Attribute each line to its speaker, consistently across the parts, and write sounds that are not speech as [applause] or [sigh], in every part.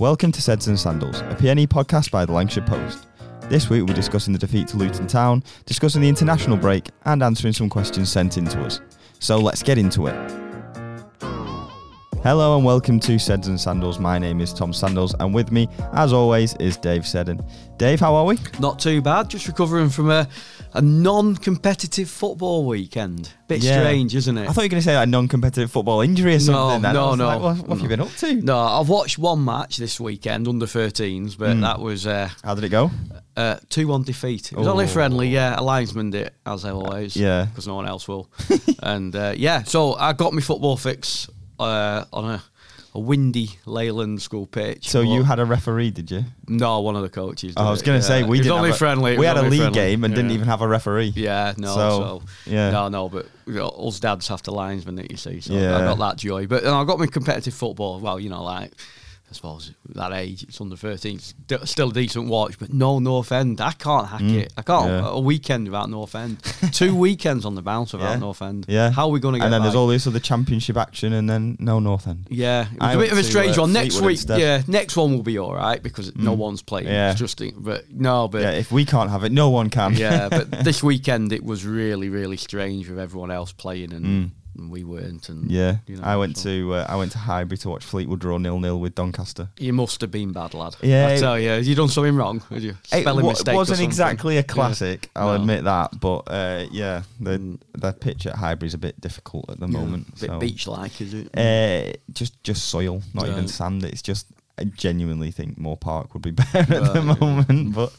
Speaker 1: Welcome to Seds and Sandals, a PNE podcast by the Lancashire Post. This week we're discussing the defeat to Luton Town, discussing the international break, and answering some questions sent in to us. So let's get into it. Hello and welcome to Seds and Sandals. My name is Tom Sandals, and with me, as always, is Dave Seddon. Dave, how are we?
Speaker 2: Not too bad. Just recovering from a, a non-competitive football weekend. Bit
Speaker 1: Yeah.
Speaker 2: strange, isn't it?
Speaker 1: I thought you were going to say like non-competitive football injury or something. then.
Speaker 2: No, no.
Speaker 1: like, what, what have you
Speaker 2: No.
Speaker 1: been up to?
Speaker 2: no, I've watched one match this weekend under 13s, but
Speaker 1: Mm.
Speaker 2: that was uh,
Speaker 1: How did it go?
Speaker 2: uh, two-one defeat. It was only
Speaker 1: Oh.
Speaker 2: friendly. Yeah, a linesman did as always.
Speaker 1: Yeah.
Speaker 2: because no one else will. [laughs] and uh, yeah, so I got my football fix uh, on a, a windy Leyland school pitch.
Speaker 1: So you had a referee, did you?
Speaker 2: no one of the coaches.
Speaker 1: Oh, I was going to say we didn't
Speaker 2: only
Speaker 1: a-
Speaker 2: friendly.
Speaker 1: We had a league
Speaker 2: friendly.
Speaker 1: game and didn't even have a referee.
Speaker 2: Yeah, no,
Speaker 1: So,
Speaker 2: so,
Speaker 1: yeah.
Speaker 2: no, no, but you know, us dads have to linesman that you see. So
Speaker 1: Yeah.
Speaker 2: I got that joy, but and I got my competitive football. Well, you know, like I suppose at that age, it's under 13, st- still a decent watch, but no North End. I can't hack
Speaker 1: Mm,
Speaker 2: it. I can't
Speaker 1: yeah.
Speaker 2: a weekend without North End. Two [laughs] weekends on the bounce without
Speaker 1: Yeah.
Speaker 2: North End.
Speaker 1: Yeah.
Speaker 2: how are we going to get?
Speaker 1: And then there's all this other championship action, and then no North End.
Speaker 2: Yeah, it was a bit of a strange one. Next
Speaker 1: Fleetwood
Speaker 2: week,
Speaker 1: instead.
Speaker 2: yeah, next one will be all right because no
Speaker 1: Mm.
Speaker 2: one's playing.
Speaker 1: Yeah.
Speaker 2: It's just, but no, but
Speaker 1: yeah, if we can't have it, no one can.
Speaker 2: yeah, but [laughs] this weekend it was really, really strange with everyone else playing and,
Speaker 1: Mm.
Speaker 2: And we weren't. And
Speaker 1: yeah.
Speaker 2: you know,
Speaker 1: I went
Speaker 2: so-
Speaker 1: to uh, I went to Highbury to watch Fleetwood draw nil nil with Doncaster.
Speaker 2: You must have been bad, lad.
Speaker 1: Yeah,
Speaker 2: I tell you, you done something wrong. Had you
Speaker 1: It
Speaker 2: spelling
Speaker 1: wa-
Speaker 2: mistake? or
Speaker 1: wasn't exactly a classic, I'll
Speaker 2: No.
Speaker 1: admit that. But uh, yeah, the
Speaker 2: Mm.
Speaker 1: the pitch at Highbury's a bit difficult at the
Speaker 2: Yeah,
Speaker 1: moment.
Speaker 2: bit
Speaker 1: so.
Speaker 2: beach-like, is it?
Speaker 1: Uh, just just soil, not even sand. It's just I genuinely think Moore Park would be [laughs] better at the
Speaker 2: yeah.
Speaker 1: moment, but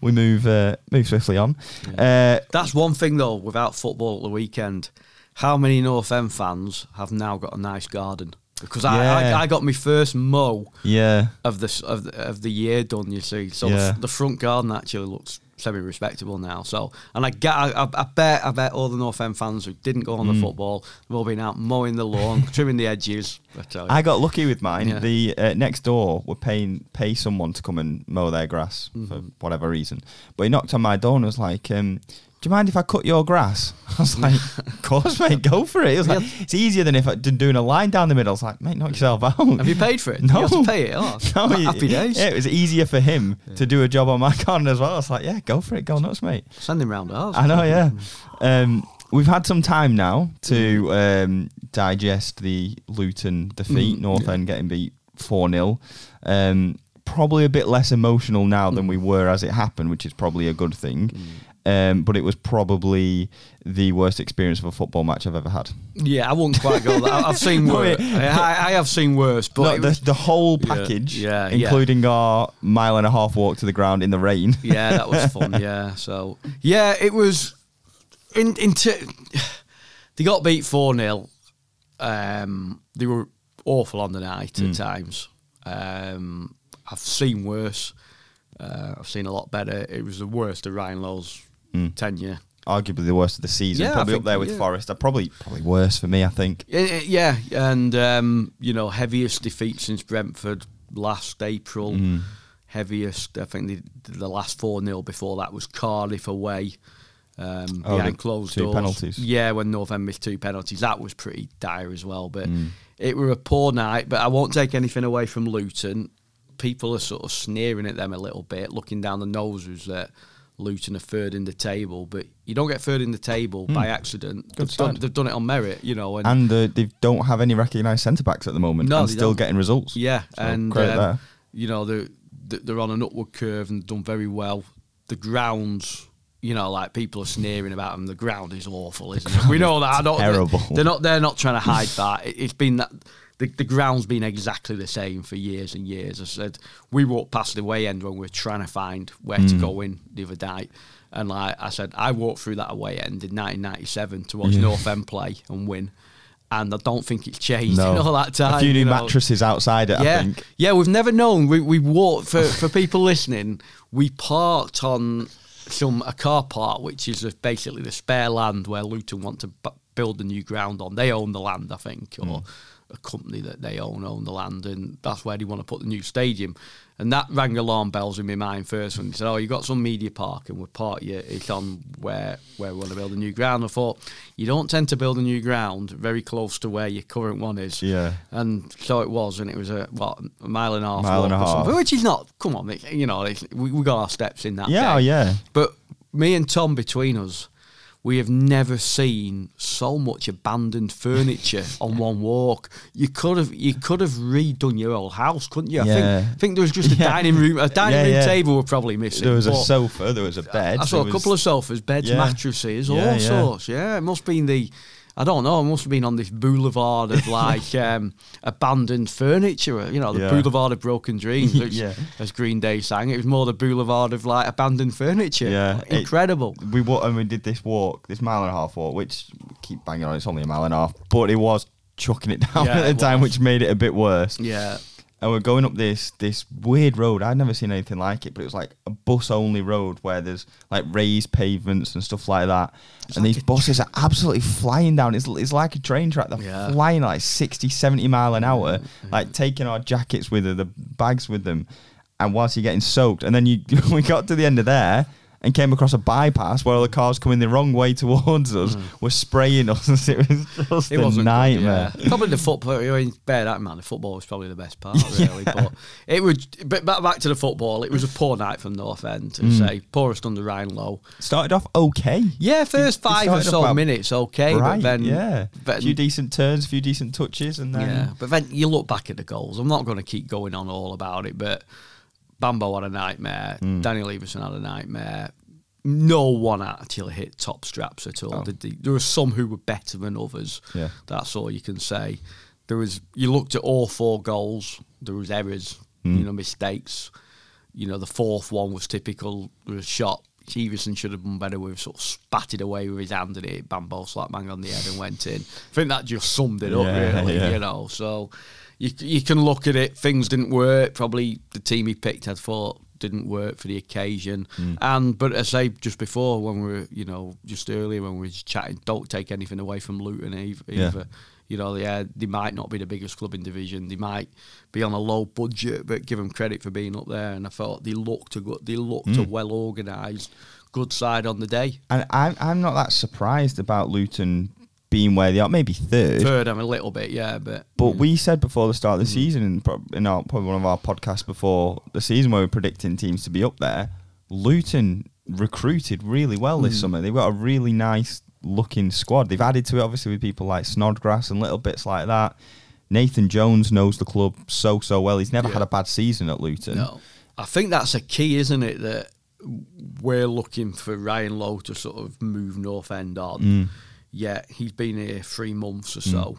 Speaker 1: we move uh, move swiftly on. Uh,
Speaker 2: That's one thing though. Without football at the weekend, how many North End fans have now got a nice garden? Because I,
Speaker 1: Yeah.
Speaker 2: I, I got my first mow
Speaker 1: yeah,
Speaker 2: of this of the, of the year done. You see, so
Speaker 1: Yeah.
Speaker 2: the, the front garden actually looks semi-respectable now. So, and I, get, I, I bet I bet all the North End fans who didn't go on
Speaker 1: Mm.
Speaker 2: the football have all been out mowing the lawn, [laughs] trimming the edges. I tell you.
Speaker 1: I got lucky with mine.
Speaker 2: Yeah.
Speaker 1: The uh, next door were paying pay someone to come and mow their grass for
Speaker 2: Mhm.
Speaker 1: whatever reason, but he knocked on my door and was like. Um, do you mind if I cut your grass? [laughs] I was like, [laughs] of course, mate, go for it. It was like, it's easier than if I did doing a line down the middle. I was like, mate, knock yourself out.
Speaker 2: have you paid for it?
Speaker 1: No.
Speaker 2: you have to pay it. off. [laughs]
Speaker 1: No,
Speaker 2: happy days.
Speaker 1: Yeah, it was easier for him to do a job on my garden as well. I was like, yeah, go for it, go nuts, mate.
Speaker 2: Send him round ours.
Speaker 1: I know, yeah. Um, we've had some time now to um, digest the Luton defeat,
Speaker 2: Mm,
Speaker 1: North
Speaker 2: yeah.
Speaker 1: End getting beat 4 0. Um, probably a bit less emotional now than we were as it happened, which is probably a good thing. Um, but it was probably the worst experience of a football match I've ever had.
Speaker 2: Yeah, I wouldn't quite go there. I've seen [laughs] worse. I, I have seen worse, but
Speaker 1: No, the,
Speaker 2: was-
Speaker 1: the whole package,
Speaker 2: yeah, yeah.
Speaker 1: including our mile and a half walk to the ground in the rain.
Speaker 2: yeah, that was [laughs] fun. Yeah, so yeah, it was. In into [sighs] they got beat four 0 Um, they were awful on the night
Speaker 1: Mm.
Speaker 2: at times. Um, I've seen worse. Uh, I've seen a lot better. It was the worst of Ryan Lowe's
Speaker 1: Mm.
Speaker 2: tenure.
Speaker 1: arguably the worst of the season.
Speaker 2: Yeah,
Speaker 1: probably up there with
Speaker 2: yeah.
Speaker 1: Forest. Probably probably worse for me, I think.
Speaker 2: Yeah, and um, you know, heaviest defeat since Brentford last April.
Speaker 1: Mm.
Speaker 2: Heaviest, I think the, the last four 0 before that was Cardiff away. Um,
Speaker 1: Oh,
Speaker 2: behind closed
Speaker 1: two
Speaker 2: doors.
Speaker 1: penalties.
Speaker 2: Yeah, when North End missed two penalties, that was pretty dire as well. But
Speaker 1: Mm.
Speaker 2: it were a poor night. But I won't take anything away from Luton. People are sort of sneering at them a little bit, looking down the noses that Luton are third in the table. But you don't get third in the table by accident. They've done, they've done it on merit, you know. And,
Speaker 1: And uh, they don't have any recognised centre backs at the moment,
Speaker 2: No,
Speaker 1: and still
Speaker 2: don't.
Speaker 1: getting results.
Speaker 2: Yeah,
Speaker 1: So,
Speaker 2: and um, you know they're they're on an upward curve and done very well. The grounds, you know, like people are sneering about them. The ground is awful, isn't it? We know that. I don't,
Speaker 1: terrible.
Speaker 2: They're not. They're not trying to hide that. It's been that. The, the ground's been exactly the same for years and years. I said we walked past the away end when we were trying to find where to
Speaker 1: Mm.
Speaker 2: go in the other night, and like I said, I walked through that away end in 1997 to watch
Speaker 1: Yeah.
Speaker 2: North End play and win, and I don't think it's changed
Speaker 1: No.
Speaker 2: in all that time.
Speaker 1: a few new
Speaker 2: you know.
Speaker 1: mattresses outside it,
Speaker 2: Yeah,
Speaker 1: I think.
Speaker 2: yeah, we've never known. We we walked for for people listening. We parked on some a car park, which is basically the spare land where Luton want to b- build the new ground on. They own the land, I think, or a company that they own own the land, and that's where they want to put the new stadium. And that rang alarm bells in my mind first when they said, "Oh, you got some media park, and we're part of it. It's on where where we want to build a new ground." I thought you don't tend to build a new ground very close to where your current one is.
Speaker 1: Yeah.
Speaker 2: And so it was, and it was a what a mile and a half,
Speaker 1: Mile and a half.
Speaker 2: which is not. Come on, it- you know, we we got our steps in that.
Speaker 1: Yeah,
Speaker 2: day.
Speaker 1: yeah.
Speaker 2: But me and Tom between us, we have never seen so much abandoned furniture [laughs] on one walk. You could have you could have redone your whole house, couldn't you? I
Speaker 1: Yeah.
Speaker 2: think I think there was just a [laughs]
Speaker 1: Yeah.
Speaker 2: dining room a dining
Speaker 1: Yeah,
Speaker 2: room table were probably missing.
Speaker 1: There was a sofa, there was a bed.
Speaker 2: I saw a couple
Speaker 1: was-
Speaker 2: of sofas, beds, mattresses, all sorts. Yeah, it must have been the I don't know, it must have been on this boulevard of [laughs] like um, abandoned furniture, you know, the
Speaker 1: Yeah.
Speaker 2: boulevard of broken dreams, [laughs] which,
Speaker 1: Yeah.
Speaker 2: as Green Day sang. It was more the boulevard of like abandoned furniture.
Speaker 1: Yeah, it-
Speaker 2: Incredible.
Speaker 1: we wa- and we did this walk, this mile and a half walk, which keep banging on. It's only a mile and a half, but it was chucking it [laughs] down
Speaker 2: Yeah,
Speaker 1: at the time,
Speaker 2: was.
Speaker 1: which made it a bit worse.
Speaker 2: yeah.
Speaker 1: And we're going up this this weird road. I'd never seen anything like it, but it was like a bus only road where there's like raised pavements and stuff like that. and these buses are absolutely flying down. It's, it's like a train track. They're
Speaker 2: Yeah.
Speaker 1: flying like 60, 70 mile an hour, like taking our jackets with her, the bags with them. And whilst you're getting soaked, and then you [laughs] we got to the end of there and came across a bypass where all the cars coming the wrong way towards us were spraying us. [laughs] it was just
Speaker 2: Mm. It
Speaker 1: a
Speaker 2: wasn't good,
Speaker 1: nightmare.
Speaker 2: yeah. Probably the football. You mean, bear that in mind. The football was probably the best part, [laughs] really. But it was. But back, back to the football. It was a poor night from North End.
Speaker 1: Mm.
Speaker 2: To say poorest under Ryan Lowe.
Speaker 1: Started off okay.
Speaker 2: Yeah, first
Speaker 1: They
Speaker 2: five or so minutes, okay,
Speaker 1: right,
Speaker 2: but then
Speaker 1: yeah,
Speaker 2: but
Speaker 1: a few decent turns, a few decent touches, and then
Speaker 2: yeah, but then you look back at the goals. I'm not going to keep going on all about it, but Bambo had a nightmare.
Speaker 1: Mm.
Speaker 2: Daniel Iversen had a nightmare. No one actually hit top straps at all.
Speaker 1: Oh.
Speaker 2: They? There were some who were better than others.
Speaker 1: Yeah.
Speaker 2: That's all you can say. There was you looked at all four goals. There was errors,
Speaker 1: Mm.
Speaker 2: you know, mistakes. You know, the fourth one was typical. There was a shot. Iversen should have done better with sort of spatted away with his hand and it hit Bambo slap bang on the head and went in. I think that just summed it up
Speaker 1: Yeah,
Speaker 2: really,
Speaker 1: yeah.
Speaker 2: you know. So you you can look at it. Things didn't work. Probably the team he picked, I thought, didn't work for the occasion.
Speaker 1: Hmm.
Speaker 2: And but as I say just before when we were, you know, just earlier when we were chatting, don't take anything away from Luton either.
Speaker 1: Yeah.
Speaker 2: You know, yeah, they might not be the biggest club in division. They might be on a low budget, but give them credit for being up there. And I thought they looked a good, they looked
Speaker 1: Hmm.
Speaker 2: a well organised, good side on the day.
Speaker 1: and I'm I'm not that surprised about Luton being where they are, maybe third.
Speaker 2: Third, I'm a little bit, yeah, but
Speaker 1: But we said before the start of
Speaker 2: Mm.
Speaker 1: the season, in, in our, probably one of our podcasts before the season, where we're predicting teams to be up there, Luton recruited really well
Speaker 2: Mm.
Speaker 1: this summer. They've got a really nice looking squad. They've added to it, obviously, with people like Snodgrass and little bits like that. Nathan Jones knows the club so, so well. He's never
Speaker 2: Yeah.
Speaker 1: had a bad season at Luton.
Speaker 2: No, I think that's a key, isn't it? That we're looking for Ryan Lowe to sort of move North End on.
Speaker 1: Mm.
Speaker 2: Yeah, he's been here three months or so.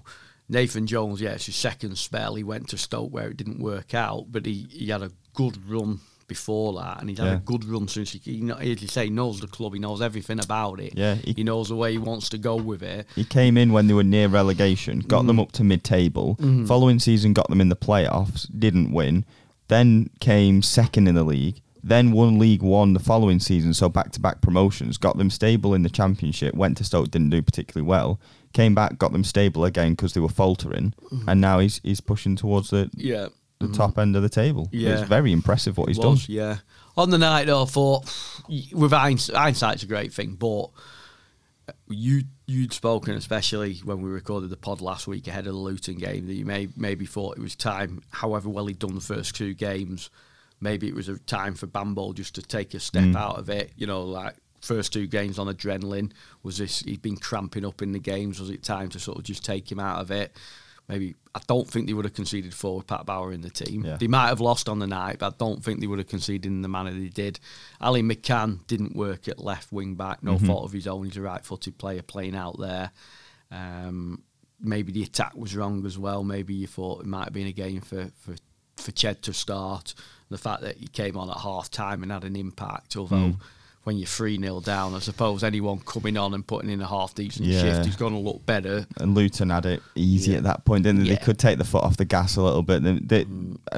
Speaker 2: Nathan Jones, yeah, it's his second spell. He went to Stoke where it didn't work out, but he, he had a good run before that, and he's had
Speaker 1: Yeah.
Speaker 2: a good run since he, he as you say, he knows the club, he knows everything about it.
Speaker 1: Yeah,
Speaker 2: he,
Speaker 1: he-
Speaker 2: knows the way he wants to go with it.
Speaker 1: He came in when they were near relegation, got
Speaker 2: Mm.
Speaker 1: them up to mid-table.
Speaker 2: Mm-hmm.
Speaker 1: Following season, got them in the playoffs, didn't win. Then came second in the league. Then won League One the following season, so back-to-back promotions. Got them stable in the Championship. Went to Stoke, didn't do particularly well. Came back, got them stable again because they were faltering,
Speaker 2: Mm-hmm.
Speaker 1: and now he's he's pushing towards the
Speaker 2: Yeah,
Speaker 1: the top end of the table.
Speaker 2: Yeah.
Speaker 1: it's very impressive what he's
Speaker 2: It
Speaker 1: done.
Speaker 2: Yeah. On the night, though, I thought with hindsight, hindsight's a great thing, but you you'd spoken, especially when we recorded the pod last week ahead of the Luton game, that you may maybe thought it was time. However well he'd done the first two games, maybe it was a time for Bambo just to take a step
Speaker 1: Mm.
Speaker 2: out of it. You know, like first two games on adrenaline. Was this he'd been cramping up in the games? Was it time to sort of just take him out of it? Maybe I don't think they would have conceded four with Pat Bauer in the team.
Speaker 1: Yeah.
Speaker 2: They might have lost on the night, but I don't think they would have conceded in the manner they did. Ali McCann didn't work at left wing back, no fault of his own. He's a right footed player playing out there. Um, maybe the attack was wrong as well. Maybe you thought it might have been a game for, for, for Ched to start. The fact that he came on at half time and had an impact, although. When you're 3 0 down, I suppose anyone coming on and putting in a half decent
Speaker 1: Yeah.
Speaker 2: shift is going to look better.
Speaker 1: and Luton had it easy
Speaker 2: Yeah.
Speaker 1: at that point, didn't they?
Speaker 2: Yeah.
Speaker 1: They could take the foot off the gas a little bit. They, they,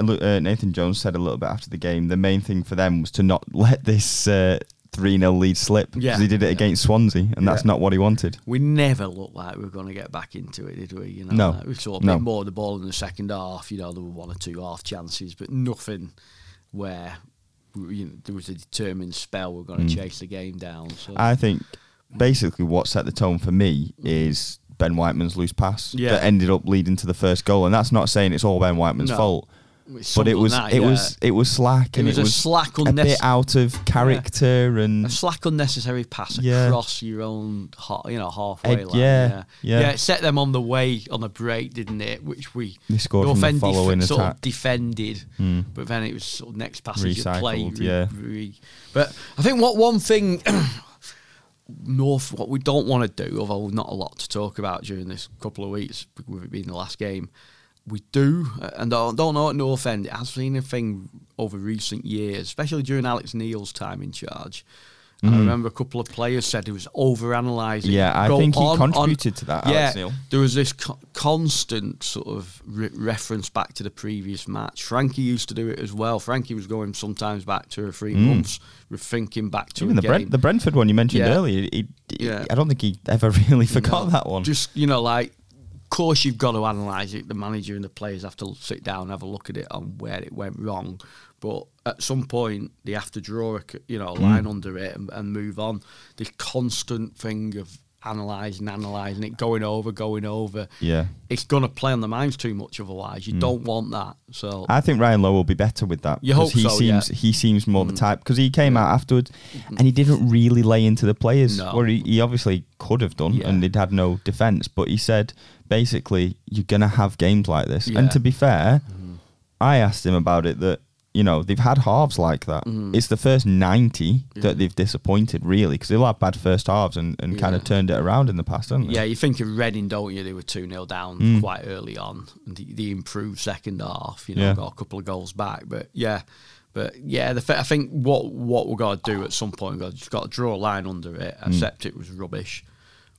Speaker 1: Lu- uh, Nathan Jones said a little bit after the game, the main thing for them was to not [laughs] let this uh, 3 0 lead slip because
Speaker 2: Yeah.
Speaker 1: he did it against Swansea, and that's not what he wanted.
Speaker 2: We never looked like we were going to get back into it, did we? You know,
Speaker 1: No.
Speaker 2: like we saw a
Speaker 1: No.
Speaker 2: bit more of the ball in the second half. You know, there were one or two half chances, but nothing where you know, there was a determined spell we're going to chase the game down. So
Speaker 1: Mm. I think basically what set the tone for me is Ben Whiteman's loose pass
Speaker 2: Yeah.
Speaker 1: that ended up leading to the first goal, and that's not saying it's all Ben Whiteman's
Speaker 2: No.
Speaker 1: fault. But it was
Speaker 2: that,
Speaker 1: it
Speaker 2: yeah.
Speaker 1: was it was slack and It
Speaker 2: was
Speaker 1: it
Speaker 2: a slack,
Speaker 1: a bit out of character and
Speaker 2: a slack unnecessary pass
Speaker 1: Yeah.
Speaker 2: across your own, ha- you know, halfway
Speaker 1: Ed-
Speaker 2: line.
Speaker 1: yeah,
Speaker 2: yeah,
Speaker 1: yeah.
Speaker 2: It set them on the way on a break, didn't it? Which we
Speaker 1: They scored from the
Speaker 2: North End
Speaker 1: following
Speaker 2: sort of defended,
Speaker 1: Hmm.
Speaker 2: but then it was sort of next passage of play.
Speaker 1: Recycled, yeah.
Speaker 2: re- but I think what one thing. [coughs] North, what we don't want to do, although not a lot to talk about during this couple of weeks, with it being the last game, we do, uh, and I don't know at North End, it has been a thing over recent years, especially during Alex Neil's time in charge. And I remember a couple of players said he was over analysing.
Speaker 1: Mm. Yeah, I think he contributed to that,
Speaker 2: Yeah,
Speaker 1: Alex Neil.
Speaker 2: there was this co- constant sort of re- reference back to the previous match. Frankie used to do it as well. Frankie was going sometimes back two or three months, with thinking back to
Speaker 1: Mm. even the. Brent, the Brentford one you mentioned
Speaker 2: Yeah.
Speaker 1: earlier. He, he-
Speaker 2: Yeah.
Speaker 1: I don't think he ever [laughs] really forgot
Speaker 2: No,
Speaker 1: that one.
Speaker 2: Just you know, like, course you've got to analyse it. The manager and the players have to sit down and have a look at it on where it went wrong. But at some point, they have to draw a you know a
Speaker 1: Mm.
Speaker 2: line under it and, and move on. This constant thing of analysing, analysing it, going over, going over.
Speaker 1: yeah.
Speaker 2: It's going to play on the minds too much. Otherwise, you don't want that. So
Speaker 1: Mm. I think Ryan Lowe will be better with that.
Speaker 2: You hope
Speaker 1: he
Speaker 2: so,
Speaker 1: seems
Speaker 2: yeah.
Speaker 1: he seems more the type because he came out afterwards and he didn't really lay into the players
Speaker 2: No.
Speaker 1: where he, he obviously could have done
Speaker 2: Yeah.
Speaker 1: and they'd had no defense. But he said basically you're gonna have games like this.
Speaker 2: Yeah.
Speaker 1: And to be fair, I asked him about it that you know they've had halves like that.
Speaker 2: Mm.
Speaker 1: It's the first ninety
Speaker 2: Yeah.
Speaker 1: that they've disappointed really because they'll have had bad first halves and, and kind of turned it around in the past, haven't they?
Speaker 2: Yeah, you think of Reading, don't you? They were 2 0 down
Speaker 1: Mm.
Speaker 2: quite early on. And the, the improved second half, you know,
Speaker 1: Yeah.
Speaker 2: got a couple of goals back. But yeah, but yeah, the, I think what what we've got to do at some point, we've got, just got to draw a line under it,
Speaker 1: Mm.
Speaker 2: accept it was rubbish,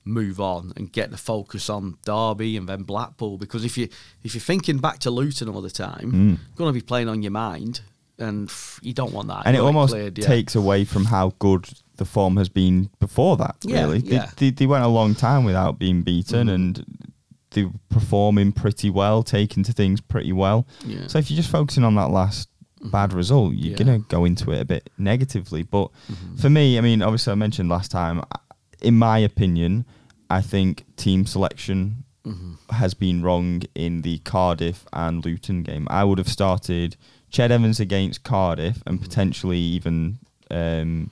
Speaker 2: move on, and get the focus on Derby and then Blackpool. Because if you if you're thinking back to Luton all the time,
Speaker 1: Mm.
Speaker 2: going to be playing on your mind, and you don't want that.
Speaker 1: and it almost
Speaker 2: cleared, yeah.
Speaker 1: takes away from how good the form has been before that. Really,
Speaker 2: yeah. Mm-hmm.
Speaker 1: They, they, they went a long time without being beaten, and they were performing pretty well, taking to things pretty well.
Speaker 2: Yeah.
Speaker 1: So if you're just focusing on that last bad result, you're
Speaker 2: Yeah. Mm-hmm.
Speaker 1: gonna go into it a bit negatively. But for me, I mean, obviously, I mentioned last time. In my opinion, I think team selection
Speaker 2: Mm-hmm.
Speaker 1: has been wrong in the Cardiff and Luton game. I would have started Ched Evans against Cardiff and
Speaker 2: Mm-hmm.
Speaker 1: potentially even um,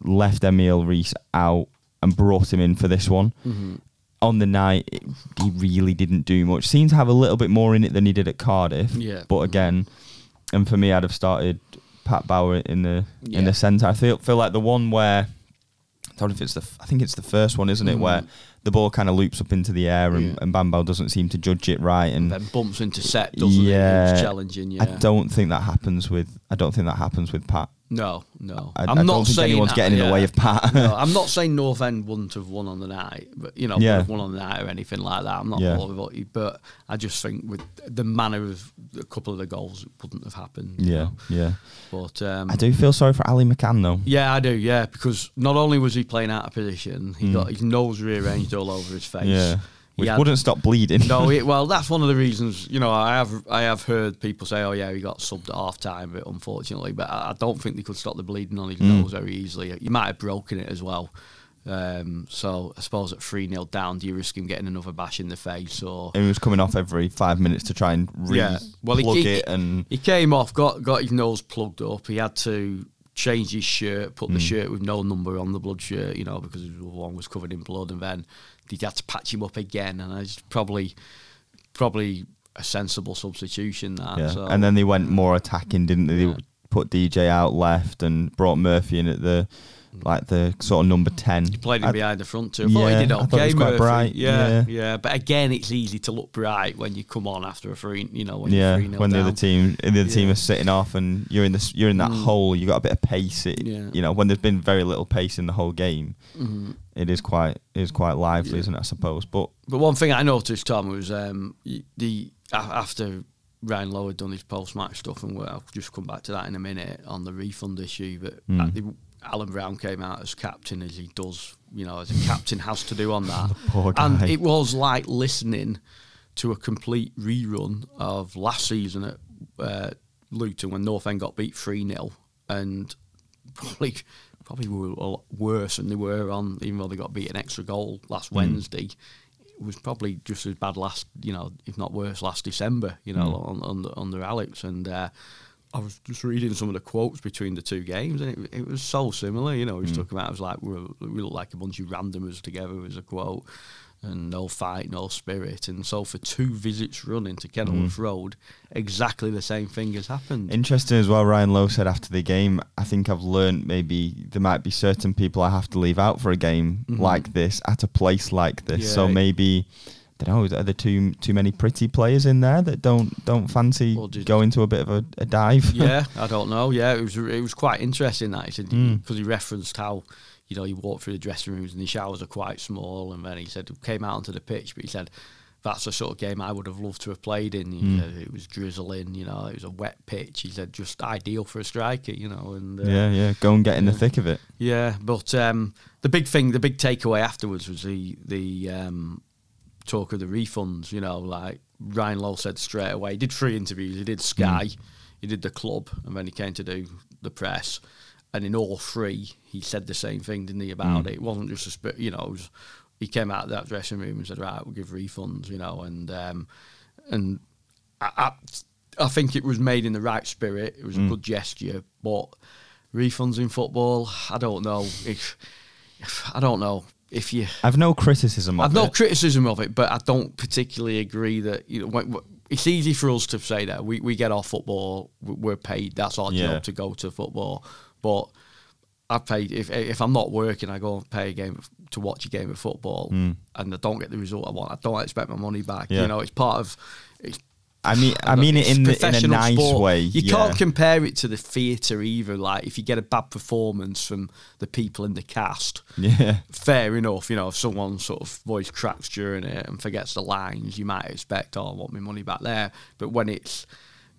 Speaker 1: left Emil Riis out and brought him in for this one.
Speaker 2: Mhm.
Speaker 1: On the night, it, he really didn't do much. Seemed to have a little bit more in it than he did at Cardiff.
Speaker 2: Yeah.
Speaker 1: But again, and for me, I'd have started Pat Bauer in the in the centre. I feel feel like the one where I don't know if it's the f- I think it's the first one, isn't it, where the ball kind of loops up into the air and,
Speaker 2: Mm. Yeah.
Speaker 1: and Bambo doesn't seem to judge it right and
Speaker 2: then bumps into set, doesn't
Speaker 1: yeah,
Speaker 2: It challenging, yeah.
Speaker 1: I don't think that happens with I don't think that happens with Pat.
Speaker 2: No, no.
Speaker 1: I,
Speaker 2: am not
Speaker 1: don't think
Speaker 2: saying
Speaker 1: anyone's getting in the way of Pat.
Speaker 2: no, [laughs] I'm not saying North End wouldn't have won on the night, but you know,
Speaker 1: Yeah.
Speaker 2: won on the night or anything like that. I'm not
Speaker 1: Yeah.
Speaker 2: all about you, but I just think with the manner of a couple of the goals, it wouldn't have happened. you
Speaker 1: yeah,
Speaker 2: know.
Speaker 1: yeah.
Speaker 2: But um,
Speaker 1: I do feel sorry for Ali McCann though.
Speaker 2: Yeah, I do. Yeah, because not only was he playing out of position, he
Speaker 1: Mm.
Speaker 2: got his nose rearranged all over his face.
Speaker 1: Yeah, which wouldn't stop bleeding.
Speaker 2: no, it, [laughs] well, that's one of the reasons. You know, I have I have heard people say, "Oh yeah, he got subbed at half time," but unfortunately, but I, I don't think they could stop the bleeding on his
Speaker 1: Mm.
Speaker 2: nose very easily. He might have broken it as well. Um, so I suppose at three 0 down, do you risk him getting another bash in the face or?
Speaker 1: and he was coming off every five minutes to try and re
Speaker 2: Yeah. Well,
Speaker 1: plug
Speaker 2: he-
Speaker 1: it and
Speaker 2: He came off, got got his nose plugged up. He had to change his shirt, put
Speaker 1: Hmm.
Speaker 2: the shirt with no number on the blood shirt, you know, because the one was covered in blood, and then he had to patch him up again. And it's probably probably a sensible substitution. That
Speaker 1: yeah.
Speaker 2: so,
Speaker 1: and then they went more attacking, didn't they?
Speaker 2: Yeah.
Speaker 1: They put DJ out left and brought Murphy in at the like the sort of number ten.
Speaker 2: He played him
Speaker 1: I-
Speaker 2: behind the front too. I thought
Speaker 1: Yeah,
Speaker 2: he did
Speaker 1: I he
Speaker 2: okay.
Speaker 1: quite
Speaker 2: Murphy.
Speaker 1: bright,
Speaker 2: Yeah,
Speaker 1: yeah.
Speaker 2: yeah, But again, it's easy to look bright when you come on after a free. You know, when
Speaker 1: yeah,
Speaker 2: you're 3-0
Speaker 1: when the
Speaker 2: down.
Speaker 1: other team, the other team is sitting off, and you're in this, you're in that
Speaker 2: Mm.
Speaker 1: hole. You got a bit of pace. It,
Speaker 2: Yeah.
Speaker 1: you know, when there's been very little pace in the whole game,
Speaker 2: Mhm.
Speaker 1: it is quite, it is quite lively,
Speaker 2: Yeah.
Speaker 1: isn't it? I suppose, but
Speaker 2: But one thing I noticed, Tom, was um, the after Ryan Lowe had done his post-match stuff, and we'll I'll just come back to that in a minute on the refund issue. But
Speaker 1: Mm.
Speaker 2: at the- Alan Browne came out as captain as he does, you know, as a captain has to do on [laughs] that.
Speaker 1: Poor guy.
Speaker 2: And it was like listening to a complete rerun of last season at uh, Luton when North End got beat 3 0 and probably probably were a lot worse than they were on, even though they got beat an extra goal last Wednesday. It was probably just as bad last, you know, if not worse, last December, you know, on, under, under Alex. And uh, I was just reading some of the quotes between the two games, and it, it was so similar. You know, he was hmm. talking about it was like we, were, we look like a bunch of randomers together. Was a quote, and no fight, no spirit. And so for two visits running to Kenilworth hmm. Road, exactly the same thing has happened.
Speaker 1: Interesting as well. Ryan Lowe said after the game, I think I've learned maybe there might be certain people I have to leave out for a game mm-hmm. like this at a place like this. So
Speaker 2: Yeah.
Speaker 1: maybe. I don't know. Are there too too many pretty players in there that don't don't fancy
Speaker 2: Well,
Speaker 1: going to a bit of a, a dive?
Speaker 2: yeah, [laughs] I don't know. Yeah, it was it was quite interesting that he said
Speaker 1: Mm.
Speaker 2: because he referenced how you know he walked through the dressing rooms and the showers are quite small, and then he said came out onto the pitch, but he said that's the sort of game I would have loved to have played in.
Speaker 1: Mm.
Speaker 2: said it was drizzling, you know, it was a wet pitch. He said just ideal for a striker, you know, and uh,
Speaker 1: yeah, yeah. Go and get in the thick of it.
Speaker 2: yeah, but um, the big thing, the big takeaway afterwards was the the um, talk of the refunds. You know, like Ryan Lowe said straight away. He did three interviews. He did hmm. Sky, he did the club, and then he came to do the press. And in all three, he said the same thing, didn't he? About hmm. it. It wasn't just a sp- you know. It was, he came out of that dressing room and said, "Right, we'll give refunds," you know, and um, and I, I, I think it was made in the right spirit. It was a hmm. good gesture, but refunds in football, I don't know. If, if I don't know if you,
Speaker 1: I've no criticism of
Speaker 2: I've no
Speaker 1: it.
Speaker 2: criticism of it, but I don't particularly agree that you know. When, when- it's easy for us to say that we, we get our football, we- we're paid. That's our
Speaker 1: Yeah.
Speaker 2: job to go to football, but. I paid if if I'm not working, I go and pay a game of, to watch a game of football, hmm. and I don't get the result I want. I don't expect my money back.
Speaker 1: Yeah.
Speaker 2: You know, it's part of. It's
Speaker 1: I mean, I mean it in the, in a nice
Speaker 2: sport.
Speaker 1: way.
Speaker 2: You
Speaker 1: yeah.
Speaker 2: can't compare it to the theatre either. Like if you get a bad performance from the people in the cast,
Speaker 1: Yeah.
Speaker 2: fair enough. You know, if someone sort of voice cracks during it and forgets the lines, you might expect, oh, I want my money back there. But when it's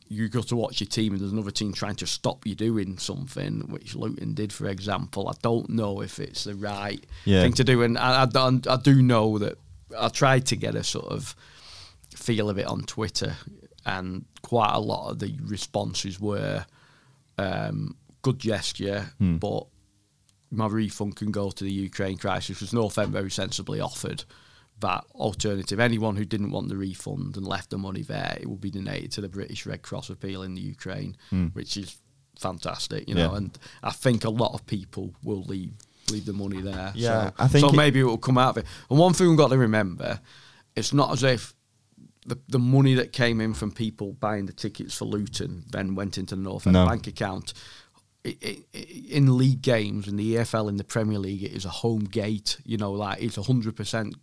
Speaker 2: you got to watch your team and there's another team trying to stop you doing something, which Luton did, for example, I don't know if it's the right
Speaker 1: Yeah.
Speaker 2: thing to do. And I, I, I- I do know that I tried to get a sort of feel of it on Twitter, and quite a lot of the responses were um, good gesture,
Speaker 1: Hmm.
Speaker 2: but my refund can go to the Ukraine crisis, because North End very sensibly offered that alternative. Anyone who didn't want the refund and left the money there, it will be donated to the British Red Cross appeal in the Ukraine, which is fantastic, you know.
Speaker 1: Hmm. Yeah.
Speaker 2: And I think a lot of people will leave leave the money there.
Speaker 1: Yeah,
Speaker 2: so,
Speaker 1: I think
Speaker 2: so maybe it will come out of it. And one thing we've got to remember, it's not as if the, the money that came in from people buying the tickets for Luton then went into the North End
Speaker 1: No.
Speaker 2: bank account. In league games, in the EFL, in the Premier League, it is a home gate. You know, like it's hundred percent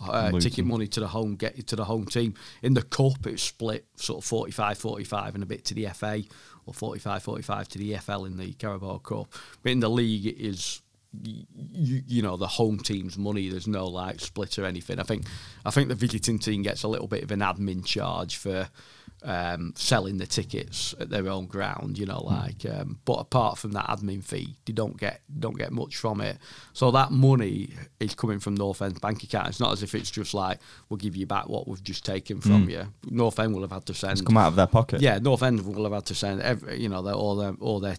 Speaker 2: uh, ticket money to the home get to the home team. In the cup, it's split sort of 45 45 and a bit to the FA, or 45 45 to the EFL in the Carabao Cup. But in the league, it is you, you know the home team's money. There's no like split or anything. I think I think the visiting team gets a little bit of an admin charge for um, selling the tickets at their own ground. You know, like um, but apart from that admin fee, they don't get don't get much from it. So that money is coming from North End's bank account. It's not as if it's just like we'll give you back what we've just taken from you. North End will have had to send
Speaker 1: Come out of their pocket.
Speaker 2: yeah, North End will have had to send every, you know, their, all their all their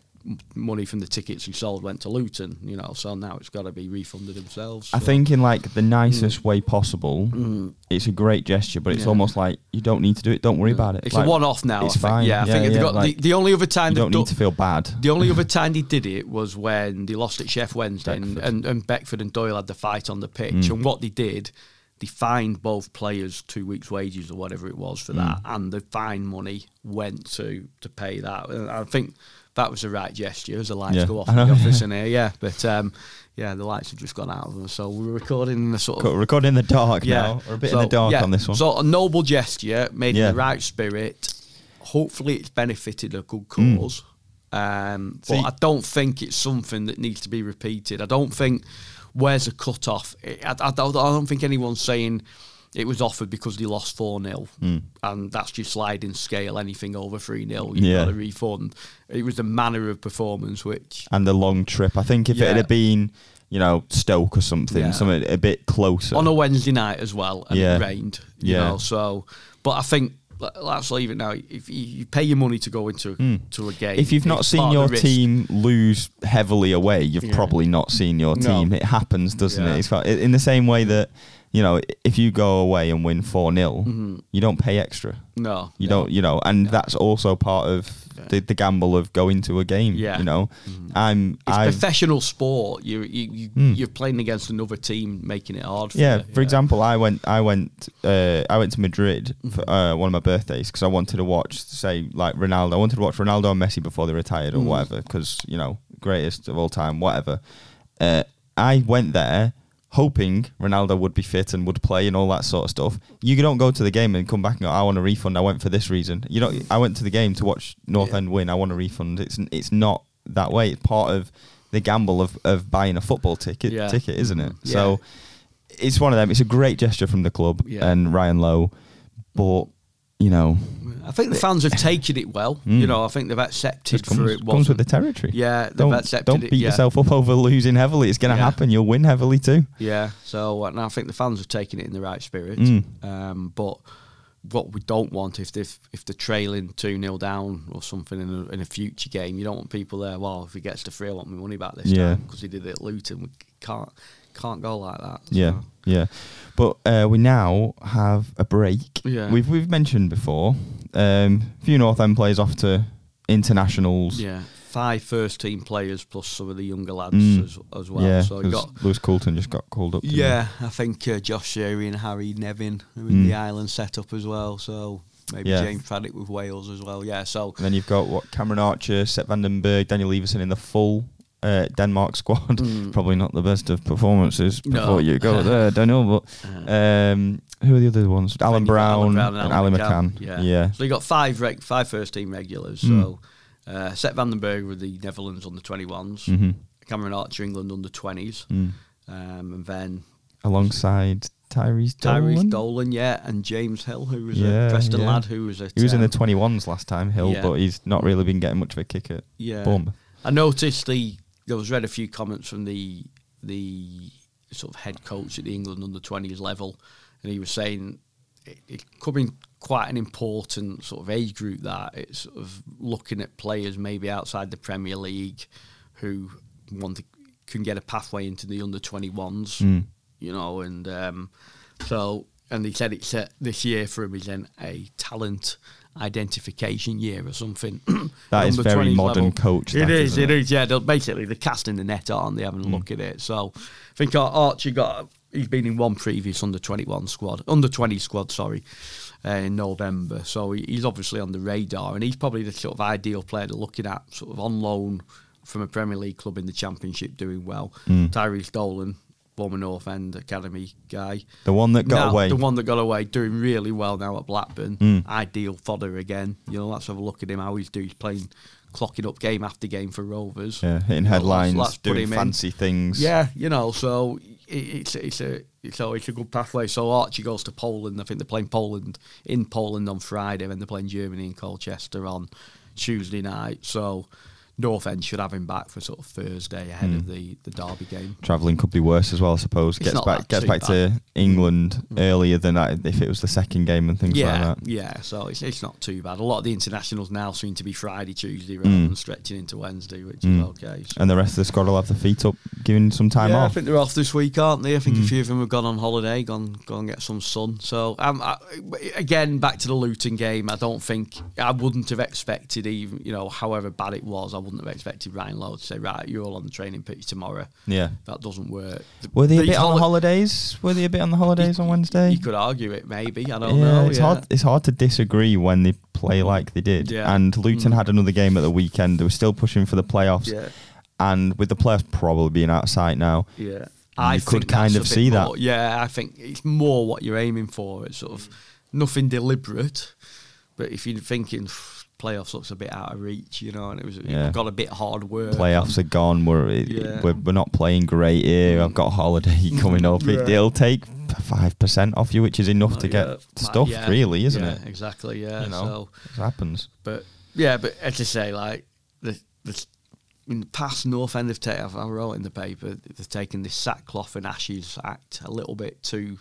Speaker 2: money from the tickets he sold went to Luton. You know, so now it's got to be refunded themselves.
Speaker 1: I think in like the nicest way possible, it's a great gesture, but it's
Speaker 2: Mm. Yeah.
Speaker 1: almost like you don't need to do it. Don't worry about it.
Speaker 2: it's
Speaker 1: Like,
Speaker 2: a one-off now.
Speaker 1: It's
Speaker 2: I think.
Speaker 1: fine.
Speaker 2: Yeah, I think they got
Speaker 1: like,
Speaker 2: the, the only other time they've
Speaker 1: don't need to feel bad.
Speaker 2: The only other [laughs] time they did it was when they lost at Sheff Wednesday and,
Speaker 1: Beckford.
Speaker 2: and, and Beckford and Doyle had the fight on the pitch.
Speaker 1: Mm.
Speaker 2: And what they did, they fined both players two weeks' wages or whatever it was for that.
Speaker 1: Mm.
Speaker 2: And the fine money went to to pay that. And I think that was the right gesture as the lights
Speaker 1: Yeah,
Speaker 2: go off [laughs] in the office in here. Yeah, but um, yeah, the lights have just gone out. Of them, so we're recording in the sort of
Speaker 1: Recording in the dark now. We're a bit in the dark
Speaker 2: yeah,
Speaker 1: on this one.
Speaker 2: So a noble gesture made
Speaker 1: Yeah.
Speaker 2: in the right spirit. Hopefully, it's benefited a good cause. Um, but
Speaker 1: Mm.
Speaker 2: I don't think it's something that needs to be repeated. I don't think where's a cut off. I, I, I don't think anyone's saying it was offered because they lost 4 0.
Speaker 1: Mm.
Speaker 2: And that's your sliding scale. Anything over 3 0, you've
Speaker 1: Yeah.
Speaker 2: got a refund. It was the manner of performance which.
Speaker 1: and the long trip. I think if it had been, you know, Stoke or something,
Speaker 2: Yeah.
Speaker 1: something a bit closer.
Speaker 2: On a Wednesday night as well, and
Speaker 1: Yeah.
Speaker 2: it rained. You
Speaker 1: Yeah.
Speaker 2: know, so. But I think. let- Let's leave it now. If you, pay your money to go into to a game,
Speaker 1: if you've not seen your team lose heavily away, you've
Speaker 2: Yeah.
Speaker 1: probably not seen your
Speaker 2: No.
Speaker 1: team. It happens, doesn't
Speaker 2: Yeah.
Speaker 1: it? It's in the same way that you know, if you go away and win four 0
Speaker 2: Mhm.
Speaker 1: you don't pay extra.
Speaker 2: no,
Speaker 1: You don't, you know, and that's also part of
Speaker 2: Yeah.
Speaker 1: the, the gamble of going to a game.
Speaker 2: Yeah.
Speaker 1: you know,
Speaker 2: Mhm.
Speaker 1: I'm,
Speaker 2: It's
Speaker 1: I've,
Speaker 2: professional sport. You you, you
Speaker 1: Mm.
Speaker 2: you're playing against another team, making it hard. For
Speaker 1: yeah.
Speaker 2: you.
Speaker 1: For example, I went, I went, uh, I went to Madrid
Speaker 2: Mm-hmm.
Speaker 1: for uh, one of my birthdays because I wanted to watch, say, like Ronaldo. I wanted to watch Ronaldo and Messi before they retired or
Speaker 2: Mm.
Speaker 1: whatever, because you know, greatest of all time, whatever. Uh, I went there hoping Ronaldo would be fit and would play and all that sort of stuff. You don't go to the game and come back and go, "I want a refund. I went for this reason." You know, I went to the game to watch North
Speaker 2: Yeah.
Speaker 1: End win. I want a refund. It's it's not that way. It's part of the gamble of, of buying a football ticket,
Speaker 2: Yeah.
Speaker 1: ticket, isn't it?
Speaker 2: Mhm.
Speaker 1: So it's one of them. It's a great gesture from the club
Speaker 2: Yeah.
Speaker 1: and Ryan Lowe, but you know,
Speaker 2: I think the fans have taken it well.
Speaker 1: Mm.
Speaker 2: You know, I think they've accepted
Speaker 1: just comes,
Speaker 2: for it.
Speaker 1: comes with the territory.
Speaker 2: yeah, they've
Speaker 1: Don't,
Speaker 2: accepted
Speaker 1: don't
Speaker 2: it.
Speaker 1: beat
Speaker 2: yeah.
Speaker 1: yourself up over losing heavily. It's going to
Speaker 2: Yeah.
Speaker 1: happen. You'll win heavily too.
Speaker 2: Yeah, so and I think the fans have taken it in the right spirit.
Speaker 1: Mm.
Speaker 2: Um, but what we don't want if they if they're trailing two 0 down or something in a, in a future game, you don't want people there. Well, if he gets to three, I want my money back this
Speaker 1: Yeah.
Speaker 2: time because he did it at Luton. We can't can't go like that.
Speaker 1: Yeah,
Speaker 2: so.
Speaker 1: yeah. But uh, we now have a break.
Speaker 2: Yeah.
Speaker 1: We've we've mentioned before. Um, a few North End players off to internationals.
Speaker 2: Yeah, five first team players plus some of the younger lads
Speaker 1: Mm.
Speaker 2: as, as well.
Speaker 1: yeah.
Speaker 2: so got
Speaker 1: Lewis Coulton just got called up.
Speaker 2: yeah, I think uh, Josh Sherry and Harry Nevin are in
Speaker 1: Mm.
Speaker 2: the island set up as well. So maybe
Speaker 1: Yeah.
Speaker 2: James Paddock with Wales as well. Yeah, so
Speaker 1: And then you've got what Cameron Archer, Sepp van den Berg, Daniel Iversen in the full uh, Denmark squad.
Speaker 2: Mm. [laughs]
Speaker 1: Probably not the best of performances
Speaker 2: No.
Speaker 1: before you go [laughs] there, Daniel. But
Speaker 2: uh,
Speaker 1: um, who are the other ones? Alan Browne,
Speaker 2: Alan
Speaker 1: and Ali McCann.
Speaker 2: Yeah.
Speaker 1: yeah.
Speaker 2: So you got five reg- five first team regulars.
Speaker 1: Mm.
Speaker 2: So uh, Sepp van den Berg with the Netherlands under 21s,
Speaker 1: hmm
Speaker 2: Cameron Archer England under 20s,
Speaker 1: Mm.
Speaker 2: um, and then
Speaker 1: Alongside Tyrhys
Speaker 2: Tyrhys
Speaker 1: Dolan.
Speaker 2: Dolan, yeah, and James Hill, who was
Speaker 1: Yeah,
Speaker 2: a Preston
Speaker 1: yeah.
Speaker 2: lad, who was a
Speaker 1: He was in the 21s last time, Hill,
Speaker 2: Yeah.
Speaker 1: but he's not really been getting much of a kick at
Speaker 2: yeah.
Speaker 1: Bournemouth.
Speaker 2: I noticed the there was read a few comments from the the sort of head coach at the England under twenties level, and he was saying it, it could be quite an important sort of age group that it's sort of looking at players maybe outside the Premier League who want to can get a pathway into the under twenty ones,
Speaker 1: Mm.
Speaker 2: you know, and um, so and he said it's uh, this year for him is then a talent identification year or something. [clears throat]
Speaker 1: That is very modern
Speaker 2: level.
Speaker 1: coach.
Speaker 2: It
Speaker 1: that,
Speaker 2: is,
Speaker 1: isn't
Speaker 2: it is. Yeah, they're basically they're casting the net on. They haven't
Speaker 1: Mm.
Speaker 2: look at it. So I think Archie got. He's been in one previous under twenty one squad, under twenty squad. Sorry, uh, in November. So he, he's obviously on the radar, and he's probably the sort of ideal player they're looking at, sort of on loan from a Premier League club in the Championship, doing well.
Speaker 1: Mm.
Speaker 2: Tyrhys Dolan, former North End academy guy.
Speaker 1: The one that got
Speaker 2: Now,
Speaker 1: away.
Speaker 2: The one that got away, doing really well now at Blackburn.
Speaker 1: Mm.
Speaker 2: Ideal fodder again. You know, let's have a look at him how he's doing. He's playing, clocking up game after game for Rovers.
Speaker 1: yeah, hitting
Speaker 2: You know, let's-
Speaker 1: headlines,
Speaker 2: let's
Speaker 1: doing
Speaker 2: him in.
Speaker 1: fancy things.
Speaker 2: Yeah, you know, so it, it's it's a it's a, it's a good pathway. So Archie goes to Poland. I think they're playing Poland in Poland on Friday, and they're playing Germany in Colchester on Tuesday night. So North End should have him back for sort of Thursday ahead
Speaker 1: Mm.
Speaker 2: of the, the Derby game.
Speaker 1: Travelling could be worse as well, I suppose.
Speaker 2: It's
Speaker 1: Gets back gets back
Speaker 2: bad.
Speaker 1: to England
Speaker 2: Mm.
Speaker 1: earlier than that if it was the second game and things
Speaker 2: yeah,
Speaker 1: like that.
Speaker 2: yeah. So it's, it's not too bad. A lot of the internationals now seem to be Friday, Tuesday, rather
Speaker 1: Mm.
Speaker 2: than stretching into Wednesday, which is okay. So.
Speaker 1: And the rest of the squad will have the feet up, giving some time off.
Speaker 2: yeah, I think they're off this week, aren't they? I think
Speaker 1: Mm.
Speaker 2: a few of them have gone on holiday, gone gone get some sun. So um, I, again, back to the Luton game. I don't think I wouldn't have expected even you know however bad it was. I wouldn't have expected Ryan Lowe to say right, you're all on the training pitch tomorrow.
Speaker 1: Yeah.
Speaker 2: That doesn't work.
Speaker 1: Were they a
Speaker 2: These
Speaker 1: bit on
Speaker 2: holi-
Speaker 1: holidays? Were they a bit on the holidays on Wednesday?
Speaker 2: You could argue it, maybe. I don't
Speaker 1: yeah,
Speaker 2: know.
Speaker 1: it's
Speaker 2: yeah.
Speaker 1: hard. It's hard to disagree when they play like they did.
Speaker 2: Yeah.
Speaker 1: And Luton
Speaker 2: Mm.
Speaker 1: had another game at the weekend. They were still pushing for the playoffs,
Speaker 2: Yeah.
Speaker 1: And with the players probably being out of sight now,
Speaker 2: Yeah. I
Speaker 1: could kind of see that.
Speaker 2: Yeah, I think it's more what you're aiming for. It's sort of nothing deliberate, but if you're thinking playoffs looks a bit out of reach, you know, and it was
Speaker 1: Yeah.
Speaker 2: it got a bit hard work.
Speaker 1: playoffs are gone. We're,
Speaker 2: Yeah.
Speaker 1: we're we're not playing great here. I've got a holiday [laughs] coming up. It, [laughs]
Speaker 2: Yeah.
Speaker 1: it'll take five percent off you, which is enough
Speaker 2: Well,
Speaker 1: to get stuff, really, isn't
Speaker 2: yeah,
Speaker 1: it?
Speaker 2: Exactly. Yeah.
Speaker 1: You know.
Speaker 2: So,
Speaker 1: It happens.
Speaker 2: but yeah, but as I say, like the the in the past, North End have taken. I wrote in the paper they've taken this sackcloth and ashes act a little bit too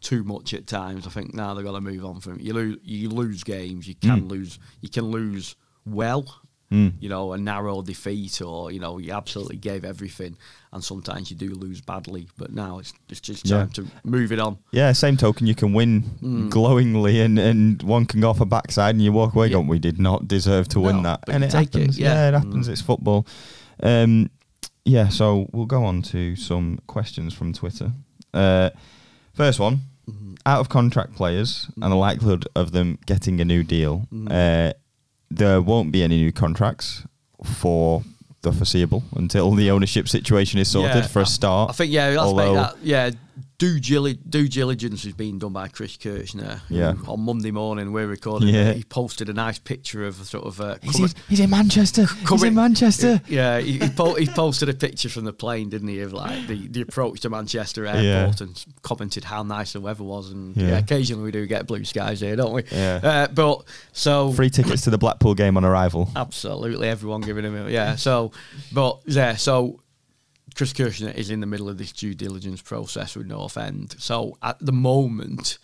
Speaker 2: too much at times. I think now they've got to move on from it. You lose you lose games. You can
Speaker 1: Mm.
Speaker 2: lose. You can lose well.
Speaker 1: Mm.
Speaker 2: You know, a narrow defeat, or you know, you absolutely gave everything, and sometimes you do lose badly. But now it's it's just
Speaker 1: Yeah.
Speaker 2: time to move it on.
Speaker 1: Yeah, same token, you can win
Speaker 2: Mm.
Speaker 1: glowingly, and, and one can go off a backside, and you walk away
Speaker 2: Yeah.
Speaker 1: going, "We did not deserve to win that," and it
Speaker 2: take it,
Speaker 1: happens.
Speaker 2: yeah.
Speaker 1: it happens.
Speaker 2: Mm.
Speaker 1: It's football. Um, yeah, so we'll go on to some questions from Twitter. Uh, first one:
Speaker 2: Mm-hmm.
Speaker 1: out of contract players and the likelihood of them getting a new deal.
Speaker 2: Mm.
Speaker 1: Uh, there won't be any new contracts for the foreseeable until the ownership situation is sorted
Speaker 2: Yeah,
Speaker 1: for a start.
Speaker 2: I think yeah,
Speaker 1: Although-
Speaker 2: that yeah. Due, gili- due diligence is being done by Chris Kirchner.
Speaker 1: Yeah.
Speaker 2: On Monday morning, we're recording.
Speaker 1: Yeah.
Speaker 2: He posted a nice picture of sort of. Uh,
Speaker 1: He's,
Speaker 2: coming-
Speaker 1: in, he's in Manchester. he's in Manchester. [laughs]
Speaker 2: Yeah, he, he, po- he posted a picture from the plane, didn't he, of like the, the approach to Manchester Airport
Speaker 1: Yeah.
Speaker 2: and commented how nice the weather was. And
Speaker 1: Yeah.
Speaker 2: yeah. occasionally we do get blue skies here, don't we?
Speaker 1: Yeah.
Speaker 2: Uh, but so
Speaker 1: Free tickets to the Blackpool game on arrival.
Speaker 2: Absolutely, everyone giving him a yeah. So, but yeah, so Chris Kirchner is in the middle of this due diligence process with North End. So at the moment,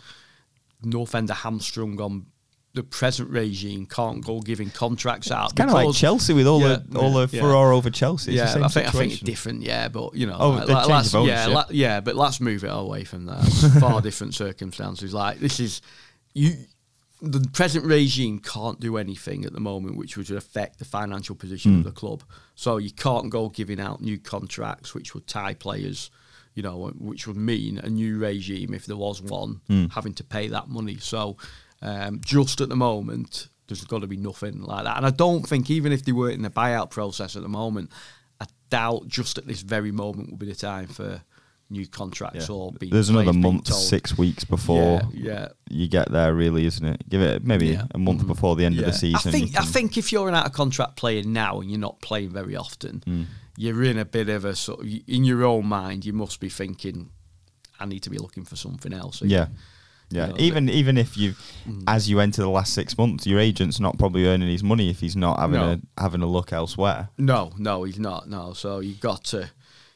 Speaker 2: North End are hamstrung on the present regime can't go giving contracts out.
Speaker 1: Kind of like Chelsea with all
Speaker 2: Yeah,
Speaker 1: the all
Speaker 2: yeah,
Speaker 1: the
Speaker 2: yeah.
Speaker 1: furore over Chelsea. It's
Speaker 2: yeah, I think I think it's different. Yeah, but you know,
Speaker 1: Oh,
Speaker 2: like, like, let's- yeah, la- yeah, but let's move it away from that. It's far [laughs] different circumstances. Like this is you. The present regime can't do anything at the moment which would affect the financial position
Speaker 1: Hmm.
Speaker 2: of the club. So you can't go giving out new contracts which would tie players, you know, which would mean a new regime if there was one
Speaker 1: Hmm.
Speaker 2: having to pay that money. So um, just at the moment, there's got to be nothing like that. And I don't think even if they were in the buyout process at the moment, I doubt just at this very moment will be the time for new contracts
Speaker 1: Yeah.
Speaker 2: or being
Speaker 1: There's another
Speaker 2: players being
Speaker 1: month,
Speaker 2: told.
Speaker 1: six weeks before
Speaker 2: Yeah, yeah.
Speaker 1: you get there, really, isn't it? Give it maybe
Speaker 2: Yeah.
Speaker 1: a month
Speaker 2: Mhm.
Speaker 1: before the end of the season.
Speaker 2: I think
Speaker 1: you
Speaker 2: I think if you're an out of contract player now and you're not playing very often,
Speaker 1: Hmm.
Speaker 2: you're in a bit of a sort of in your own mind. You must be thinking, I need to be looking for something else.
Speaker 1: Yeah. Yeah,
Speaker 2: know,
Speaker 1: even even if you,
Speaker 2: Mm.
Speaker 1: as you enter the last six months, your agent's not probably earning his money if he's not having
Speaker 2: No.
Speaker 1: a having a look elsewhere.
Speaker 2: No, no, he's not. No, so you've got to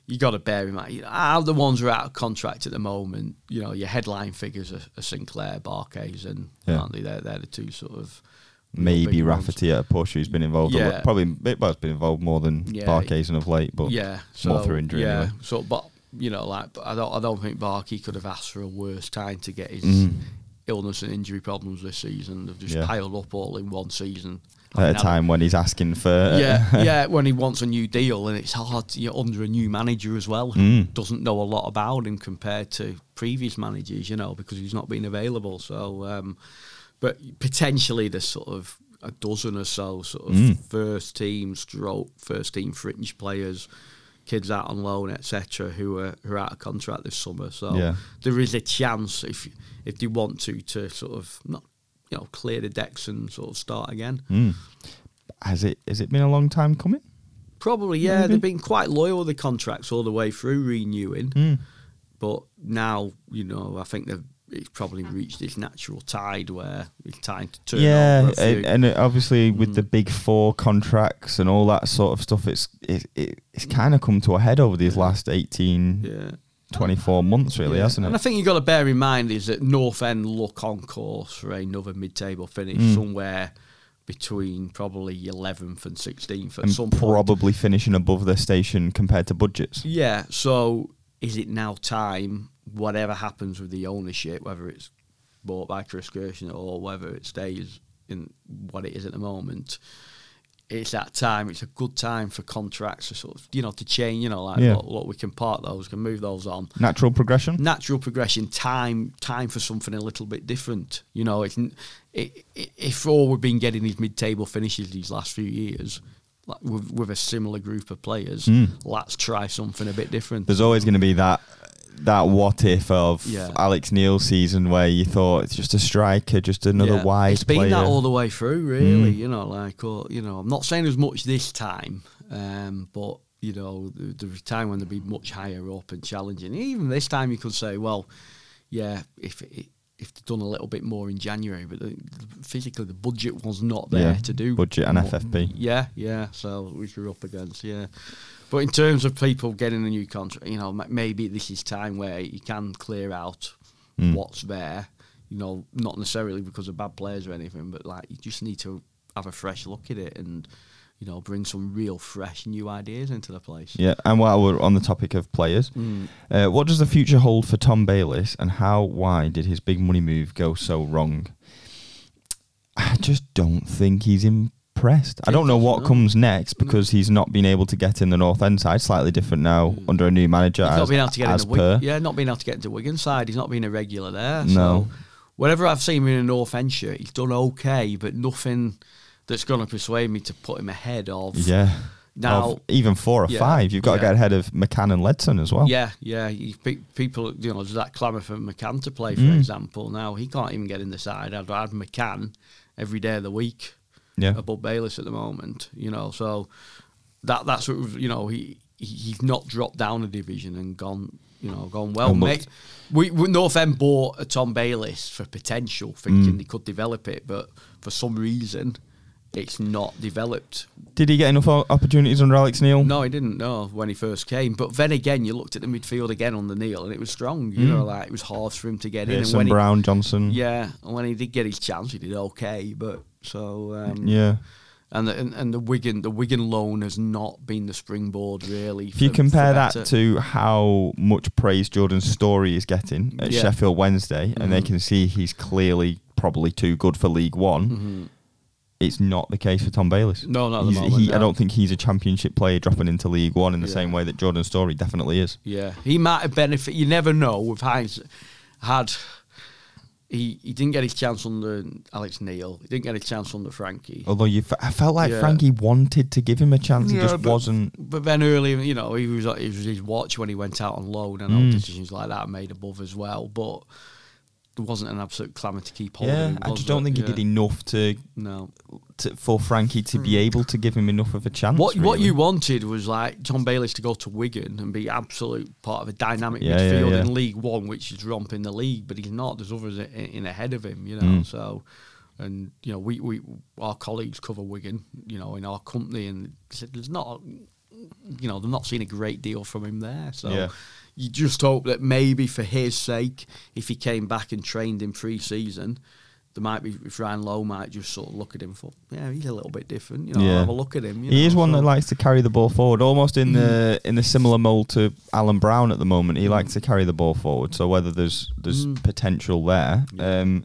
Speaker 2: you got to bear in mind. You know, the ones who are out of contract at the moment, you know, your headline figures are, are Sinclair, Barkhuizen, and
Speaker 1: Yeah.
Speaker 2: aren't they? They're, they're the two sort of
Speaker 1: Maybe
Speaker 2: big ones.
Speaker 1: Rafferty at a push who's been involved.
Speaker 2: Yeah.
Speaker 1: lot, probably well, it's been involved more than
Speaker 2: Yeah.
Speaker 1: and of late, but
Speaker 2: yeah, so
Speaker 1: more through injury
Speaker 2: Yeah,
Speaker 1: anyway.
Speaker 2: so but you know, like but I don't I don't think Barkey could have asked for a worse time to get his
Speaker 1: Mm.
Speaker 2: illness and injury problems this season. They've just
Speaker 1: Yeah.
Speaker 2: piled up all in one season.
Speaker 1: At a time when he's asking for
Speaker 2: yeah, [laughs] yeah, when he wants a new deal, and it's hard. You're under a new manager as well, who
Speaker 1: Mm.
Speaker 2: doesn't know a lot about him compared to previous managers, you know, because he's not been available. So, um, but potentially there's sort of a dozen or so sort of
Speaker 1: Mm.
Speaker 2: first team stroke, first team fringe players, kids out on loan, etc., who are who are out of contract this summer. So
Speaker 1: Yeah.
Speaker 2: there is a chance if if they want to to sort of not you know clear the decks and sort of start again.
Speaker 1: Mm. Has it has it been a long time coming?
Speaker 2: Probably, yeah.
Speaker 1: Maybe.
Speaker 2: They've been quite loyal with the contracts all the way through renewing,
Speaker 1: Mm.
Speaker 2: but now you know I think they've it's probably reached its natural tide where it's time to turn.
Speaker 1: Yeah, and, obviously with
Speaker 2: Mm.
Speaker 1: the big four contracts and all that sort of stuff, it's it, it it's kind of come to a head over these last 18,
Speaker 2: yeah.
Speaker 1: 24 months, really,
Speaker 2: Yeah.
Speaker 1: hasn't it?
Speaker 2: And I think you've got to bear in mind is that North End look on course for another mid-table finish
Speaker 1: Mm.
Speaker 2: somewhere between probably 11th and 16th at
Speaker 1: And
Speaker 2: some point.
Speaker 1: probably finishing above their station compared to budgets.
Speaker 2: Yeah. So is it now time, whatever happens with the ownership, whether it's bought by Chris Kirchner or whether it stays in what it is at the moment, it's that time. It's a good time for contracts to sort of, you know, to change. You know, like
Speaker 1: Yeah.
Speaker 2: look, look, we can part those, can move those on.
Speaker 1: Natural progression.
Speaker 2: Natural progression, time, time for something a little bit different. You know, it's, n- i i if all we've been getting these mid-table finishes these last few years. Like with, with a similar group of players,
Speaker 1: Mm.
Speaker 2: let's try something a bit different.
Speaker 1: There's always going to be that that what if of
Speaker 2: Yeah.
Speaker 1: Alex Neil's season where you thought it's just a striker, just another
Speaker 2: Yeah.
Speaker 1: wide
Speaker 2: It's been
Speaker 1: player.
Speaker 2: that all the way through, really.
Speaker 1: Mm.
Speaker 2: You know, like, or, you know, I'm not saying as much this time, um, but you know, there, there was time when they'd be much higher up and challenging. Even this time, you could say, well, yeah, if it, if they'd done a little bit more in January, but the, physically the budget was not there
Speaker 1: Yeah,
Speaker 2: to do
Speaker 1: budget and
Speaker 2: more.
Speaker 1: FFP.
Speaker 2: Yeah, yeah. So which we're up against, yeah. But in terms of people getting a new contract, you know, maybe this is time where you can clear out
Speaker 1: Mm.
Speaker 2: what's there. You know, not necessarily because of bad players or anything, but like you just need to have a fresh look at it and you know bring some real fresh new ideas into the place.
Speaker 1: Yeah, and while we're on the topic of players,
Speaker 2: Mm.
Speaker 1: uh, what does the future hold for Tom Bayliss, and how why did his big money move go so wrong? I just don't think he's impressed. I don't know what comes next because he's not been able to get in the North End side. Slightly different now under a new manager.
Speaker 2: He's
Speaker 1: as,
Speaker 2: not been able to get
Speaker 1: as
Speaker 2: in the
Speaker 1: per.
Speaker 2: Yeah, not being able to get into Wigan side. He's not been a regular there.
Speaker 1: No.
Speaker 2: So whenever I've seen him in a North End shirt, he's done okay, but nothing that's going to persuade me to put him ahead of.
Speaker 1: Yeah.
Speaker 2: Now,
Speaker 1: even four or
Speaker 2: Yeah,
Speaker 1: five, you've got to get ahead of McCann and Ledson as well.
Speaker 2: Yeah, yeah. You, pe- people, you know, there's that clamour for McCann to play, for
Speaker 1: Mm.
Speaker 2: example. Now he can't even get in the side. I'd have McCann every day of the week
Speaker 1: yeah.
Speaker 2: above Bayliss at the moment. You know, so that that's sort of you know he, he he's not dropped down a division and gone you know gone well. Mate, we, we North End bought a Tom Bayliss for potential, thinking
Speaker 1: Mm.
Speaker 2: they could develop it, but for some reason. It's not developed.
Speaker 1: Did he get enough opportunities under Alex Neil?
Speaker 2: No, he didn't know when he first came. But then again, you looked at the midfield again on the Neil, and it was strong. You
Speaker 1: Mm.
Speaker 2: know, like it was hard for him to get in. And
Speaker 1: Pearson,
Speaker 2: when he,
Speaker 1: Brown, Johnson.
Speaker 2: yeah, and when he did get his chance, he did okay. But so um,
Speaker 1: Yeah.
Speaker 2: and the, and, and the Wigan the Wigan loan has not been the springboard really.
Speaker 1: If you compare that
Speaker 2: better.
Speaker 1: to how much praise Jordan's Storey is getting at
Speaker 2: Yeah.
Speaker 1: Sheffield Wednesday, and they
Speaker 2: Mhm.
Speaker 1: can see he's clearly probably too good for League One,
Speaker 2: Mhm.
Speaker 1: It's not the case for Tom Bayliss.
Speaker 2: No, not at the moment,
Speaker 1: he, I don't think he's a championship player dropping into League One in the
Speaker 2: Yeah.
Speaker 1: same way that Jordan Storey definitely is.
Speaker 2: yeah, he might have benefited. You never know. With Heinz, had he he didn't get his chance under Alex Neil. He didn't get his chance under Frankie.
Speaker 1: Although you, f- I felt like
Speaker 2: Yeah.
Speaker 1: Frankie wanted to give him a chance, he
Speaker 2: Yeah,
Speaker 1: just
Speaker 2: but-
Speaker 1: wasn't.
Speaker 2: But then early, you know, he was it was his watch when he went out on loan, and all
Speaker 1: Mm.
Speaker 2: decisions like that made above as well. But there wasn't an absolute clamour to keep holding.
Speaker 1: Yeah,
Speaker 2: him,
Speaker 1: I just don't
Speaker 2: there?
Speaker 1: think he
Speaker 2: Yeah.
Speaker 1: did enough to,
Speaker 2: No.
Speaker 1: to for Frankie to be able to give him enough of a chance.
Speaker 2: What what you wanted was like John Bayliss to go to Wigan and be absolute part of a dynamic
Speaker 1: Yeah, yeah,
Speaker 2: midfield
Speaker 1: yeah.
Speaker 2: in League One, which is romping the league, but he's not. There's others in, in ahead of him, you know.
Speaker 1: Mm.
Speaker 2: So, and you know, we, we our colleagues cover Wigan, you know, in our company, and said there's not, you know, they're not seeing a great deal from him there. So. You just hope that maybe for his sake, if he came back and trained in pre-season, there might be if Ryan Lowe might just sort of look at him for yeah he's a little bit different you know
Speaker 1: Yeah.
Speaker 2: have a look at him you
Speaker 1: he
Speaker 2: know,
Speaker 1: is one that likes to carry the ball forward, almost in the in the similar mold to Alan Browne at the moment. He likes to carry the ball forward. So whether there's there's
Speaker 2: Mm.
Speaker 1: potential there,
Speaker 2: Yeah.
Speaker 1: um,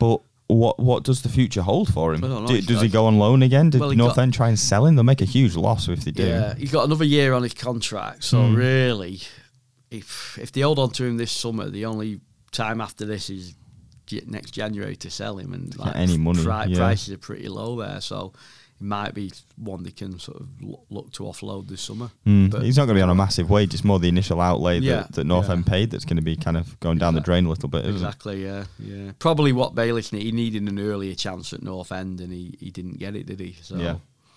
Speaker 1: but what what does the future hold for him?
Speaker 2: Know.
Speaker 1: Do- does he go on loan again? Did
Speaker 2: Well,
Speaker 1: North
Speaker 2: got-
Speaker 1: End try and sell him? They'll make a huge loss if they do.
Speaker 2: Yeah, he's got another year on his contract. So
Speaker 1: Mm.
Speaker 2: really, if if they hold on to him this summer, the only time after this is next January to sell him, and like
Speaker 1: any money,
Speaker 2: pri-
Speaker 1: yeah.
Speaker 2: prices are pretty low there. So it might be one they can sort of look, to offload this summer.
Speaker 1: Mm,
Speaker 2: But-
Speaker 1: he's not going to be on a massive wage. It's more the initial outlay
Speaker 2: Yeah,
Speaker 1: that, that North
Speaker 2: yeah.
Speaker 1: End paid that's going to be kind of going down the drain a little bit,
Speaker 2: Exactly. Yeah. Yeah. Probably what Bayliss need. He needed an earlier chance at North End, and he, he didn't get it, did he? So?
Speaker 1: Yeah,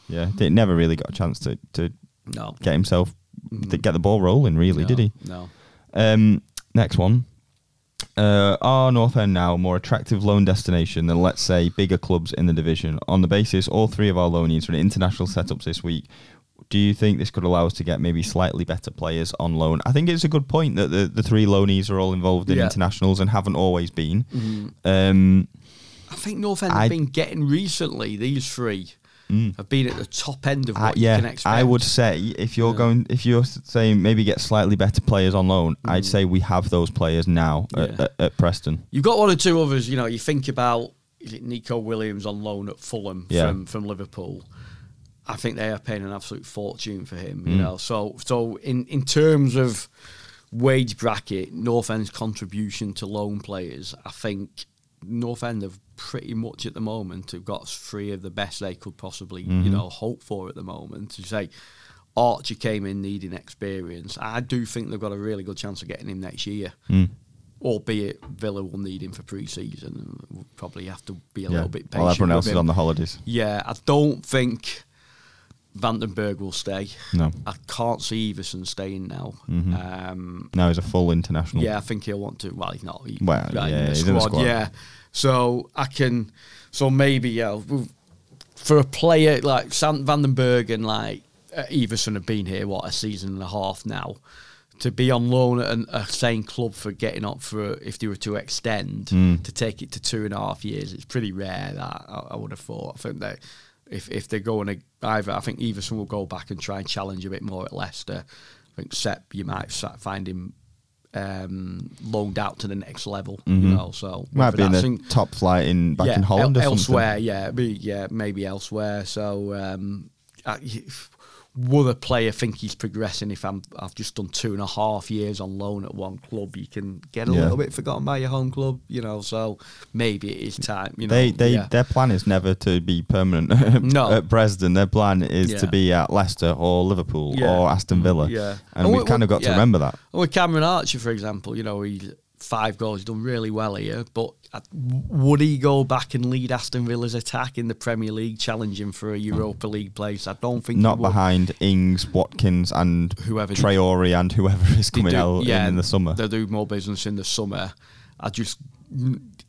Speaker 1: yeah. They never really got a chance to, to
Speaker 2: no.
Speaker 1: get himself
Speaker 2: Mm.
Speaker 1: get the ball rolling. Really,
Speaker 2: No,
Speaker 1: did he?
Speaker 2: No.
Speaker 1: Um, next one. Uh, are North End now a more attractive loan destination than, let's say, bigger clubs in the division? On the basis, all three of our loanees are in international setups this week. Do you think this could allow us to get maybe slightly better players on loan? I think it's a good point that the, the three loanees are all involved in
Speaker 2: Yeah.
Speaker 1: internationals and haven't always been.
Speaker 2: Mm.
Speaker 1: Um,
Speaker 2: I think North End have been getting recently. These three
Speaker 1: mm.
Speaker 2: have been at the top end of
Speaker 1: Uh,
Speaker 2: what you can
Speaker 1: yeah,
Speaker 2: expect.
Speaker 1: I would say if you're
Speaker 2: Yeah.
Speaker 1: going, if you're saying maybe get slightly better players on loan, I'd
Speaker 2: Mm.
Speaker 1: say we have those players now at,
Speaker 2: Yeah.
Speaker 1: at, at Preston.
Speaker 2: You've got one or two others. You know, you think about is it Nico Williams on loan at Fulham
Speaker 1: Yeah.
Speaker 2: from from Liverpool. I think they are paying an absolute fortune for him. You
Speaker 1: Mm.
Speaker 2: know, so so in in terms of wage bracket, North End's contribution to loan players, I think North End have pretty much at the moment have got three of the best they could possibly
Speaker 1: Mhm.
Speaker 2: you know hope for at the moment. To say. Archie came in needing experience. I do think they've got a really good chance of getting him next year
Speaker 1: Mm.
Speaker 2: albeit Villa will need him for pre-season and we'll probably have to be a
Speaker 1: Yeah.
Speaker 2: little bit patient.
Speaker 1: While everyone else is on the holidays.
Speaker 2: Yeah, I don't think van den Berg will stay.
Speaker 1: No.
Speaker 2: I can't see Iversen staying now.
Speaker 1: Mhm.
Speaker 2: Um,
Speaker 1: Now he's a full international.
Speaker 2: yeah, I think he'll want to. Well, he's not. He,
Speaker 1: Well,
Speaker 2: right,
Speaker 1: yeah,
Speaker 2: in the
Speaker 1: he's
Speaker 2: squad,
Speaker 1: in the squad.
Speaker 2: Yeah, so I can. So maybe yeah, for a player like Sam van den Berg and like uh, Iversen have been here what a season and a half now. To be on loan at an, a same club for getting up for if they were to extend
Speaker 1: Mm.
Speaker 2: to take it to two and a half years, it's pretty rare. That I, I would have thought. I think that if if they're going to either, I think Iversen will go back and try and challenge a bit more at Leicester. I think Sepp, you might find him um, loaned out to the next level. You
Speaker 1: Mhm.
Speaker 2: know, so
Speaker 1: Might be in the top flight in back
Speaker 2: yeah,
Speaker 1: in Holland
Speaker 2: el-
Speaker 1: or
Speaker 2: elsewhere. Yeah, be, yeah, maybe elsewhere. So, um, I, would a player think he's progressing if I'm I've just done two and a half years on loan at one club? You can get a
Speaker 1: Yeah.
Speaker 2: little bit forgotten by your home club, you know. So maybe it is time. You know,
Speaker 1: They they
Speaker 2: yeah.
Speaker 1: their plan is never to be permanent [laughs]
Speaker 2: No.
Speaker 1: at Preston. Their plan is
Speaker 2: Yeah.
Speaker 1: to be at Leicester or Liverpool
Speaker 2: Yeah.
Speaker 1: or Aston mm, Villa.
Speaker 2: Yeah.
Speaker 1: And
Speaker 2: And
Speaker 1: we've
Speaker 2: we-
Speaker 1: kind of
Speaker 2: we-
Speaker 1: got to remember that.
Speaker 2: And with Cameron Archer, for example, you know, he's five goals, he's done really well here. But would he go back and lead Aston Villa's attack in the Premier League, challenging for a Europa League place? I don't think
Speaker 1: Not behind Ings, Watkins, and
Speaker 2: Whoever-
Speaker 1: Traore and whoever is coming
Speaker 2: do-
Speaker 1: out in, in the summer.
Speaker 2: They'll do more business in the summer. I just,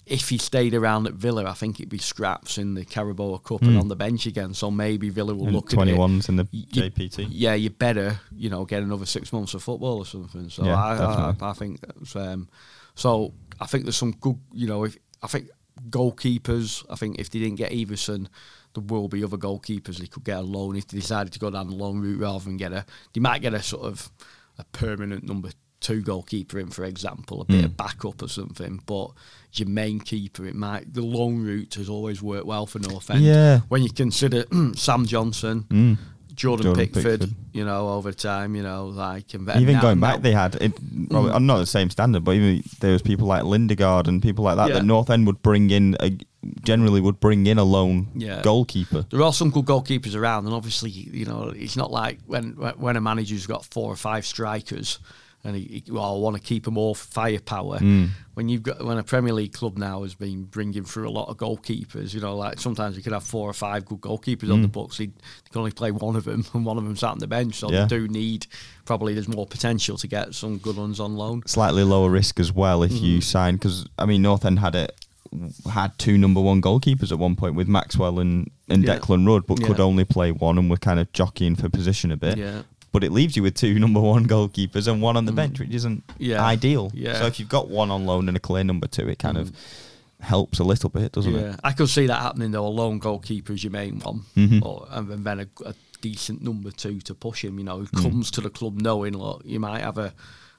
Speaker 2: if he stayed around at Villa, I think it'd be scraps in the Carabao Cup and
Speaker 1: Mm.
Speaker 2: on the bench again. So maybe Villa will
Speaker 1: And
Speaker 2: look at it.
Speaker 1: 21s in the
Speaker 2: You-
Speaker 1: JPT.
Speaker 2: Yeah, you better, you know, get another six months of football or something. So
Speaker 1: Yeah,
Speaker 2: I, I. I think um, so. I think there's some good, you know, if I think goalkeepers. I think if they didn't get Iversen, there will be other goalkeepers they could get a loan if they decided to go down the long route rather than get a. They might get a sort of a permanent number two goalkeeper in, for example, a bit
Speaker 1: Mm.
Speaker 2: of backup or something. But your main keeper, it might the long route has always worked well for North End.
Speaker 1: Yeah.
Speaker 2: When you consider [clears throat] Sam Johnstone,
Speaker 1: Mm.
Speaker 2: Jordan,
Speaker 1: Jordan
Speaker 2: Pickford,
Speaker 1: Pickford.
Speaker 2: You know, over time, you know, like
Speaker 1: Even
Speaker 2: now-
Speaker 1: going
Speaker 2: now-
Speaker 1: back, they had it, probably,
Speaker 2: Mm.
Speaker 1: not the same standard, but even there was people like Lindegaard and people like that
Speaker 2: Yeah.
Speaker 1: that North End would bring in. A, generally, would bring in a lone
Speaker 2: Yeah.
Speaker 1: goalkeeper.
Speaker 2: there are some good goalkeepers around, and obviously, you know, it's not like when when a manager's got four or five strikers, and he, he well, want to keep them all for firepower.
Speaker 1: Mm.
Speaker 2: When you've got when a Premier League club now has been bringing through a lot of goalkeepers, you know, like sometimes you could have four or five good goalkeepers on the
Speaker 1: Mm.
Speaker 2: books. They can only play one of them, [laughs] and one of them sat on the bench. So
Speaker 1: Yeah.
Speaker 2: they do need probably there's more potential to get some good ones on loan.
Speaker 1: Slightly lower risk as well if you
Speaker 2: Mhm.
Speaker 1: sign because I mean North End had it had two number one goalkeepers at one point with Maxwell and, and
Speaker 2: Yeah.
Speaker 1: Declan Rudd, but could only play one and were kind of jockeying for position a bit.
Speaker 2: Yeah.
Speaker 1: But it leaves you with two [laughs] number one goalkeepers and one on the
Speaker 2: Mm.
Speaker 1: bench, which isn't
Speaker 2: Yeah.
Speaker 1: ideal.
Speaker 2: Yeah.
Speaker 1: So if you've got one on loan and a clear number two, it kind
Speaker 2: Mm.
Speaker 1: of helps a little bit, doesn't
Speaker 2: yeah,
Speaker 1: it?
Speaker 2: I could see that happening though. A lone goalkeeper is your main one,
Speaker 1: Mhm.
Speaker 2: or, and then a, a decent number two to push him. You know, who
Speaker 1: Mm.
Speaker 2: comes to the club knowing, look, you might have a,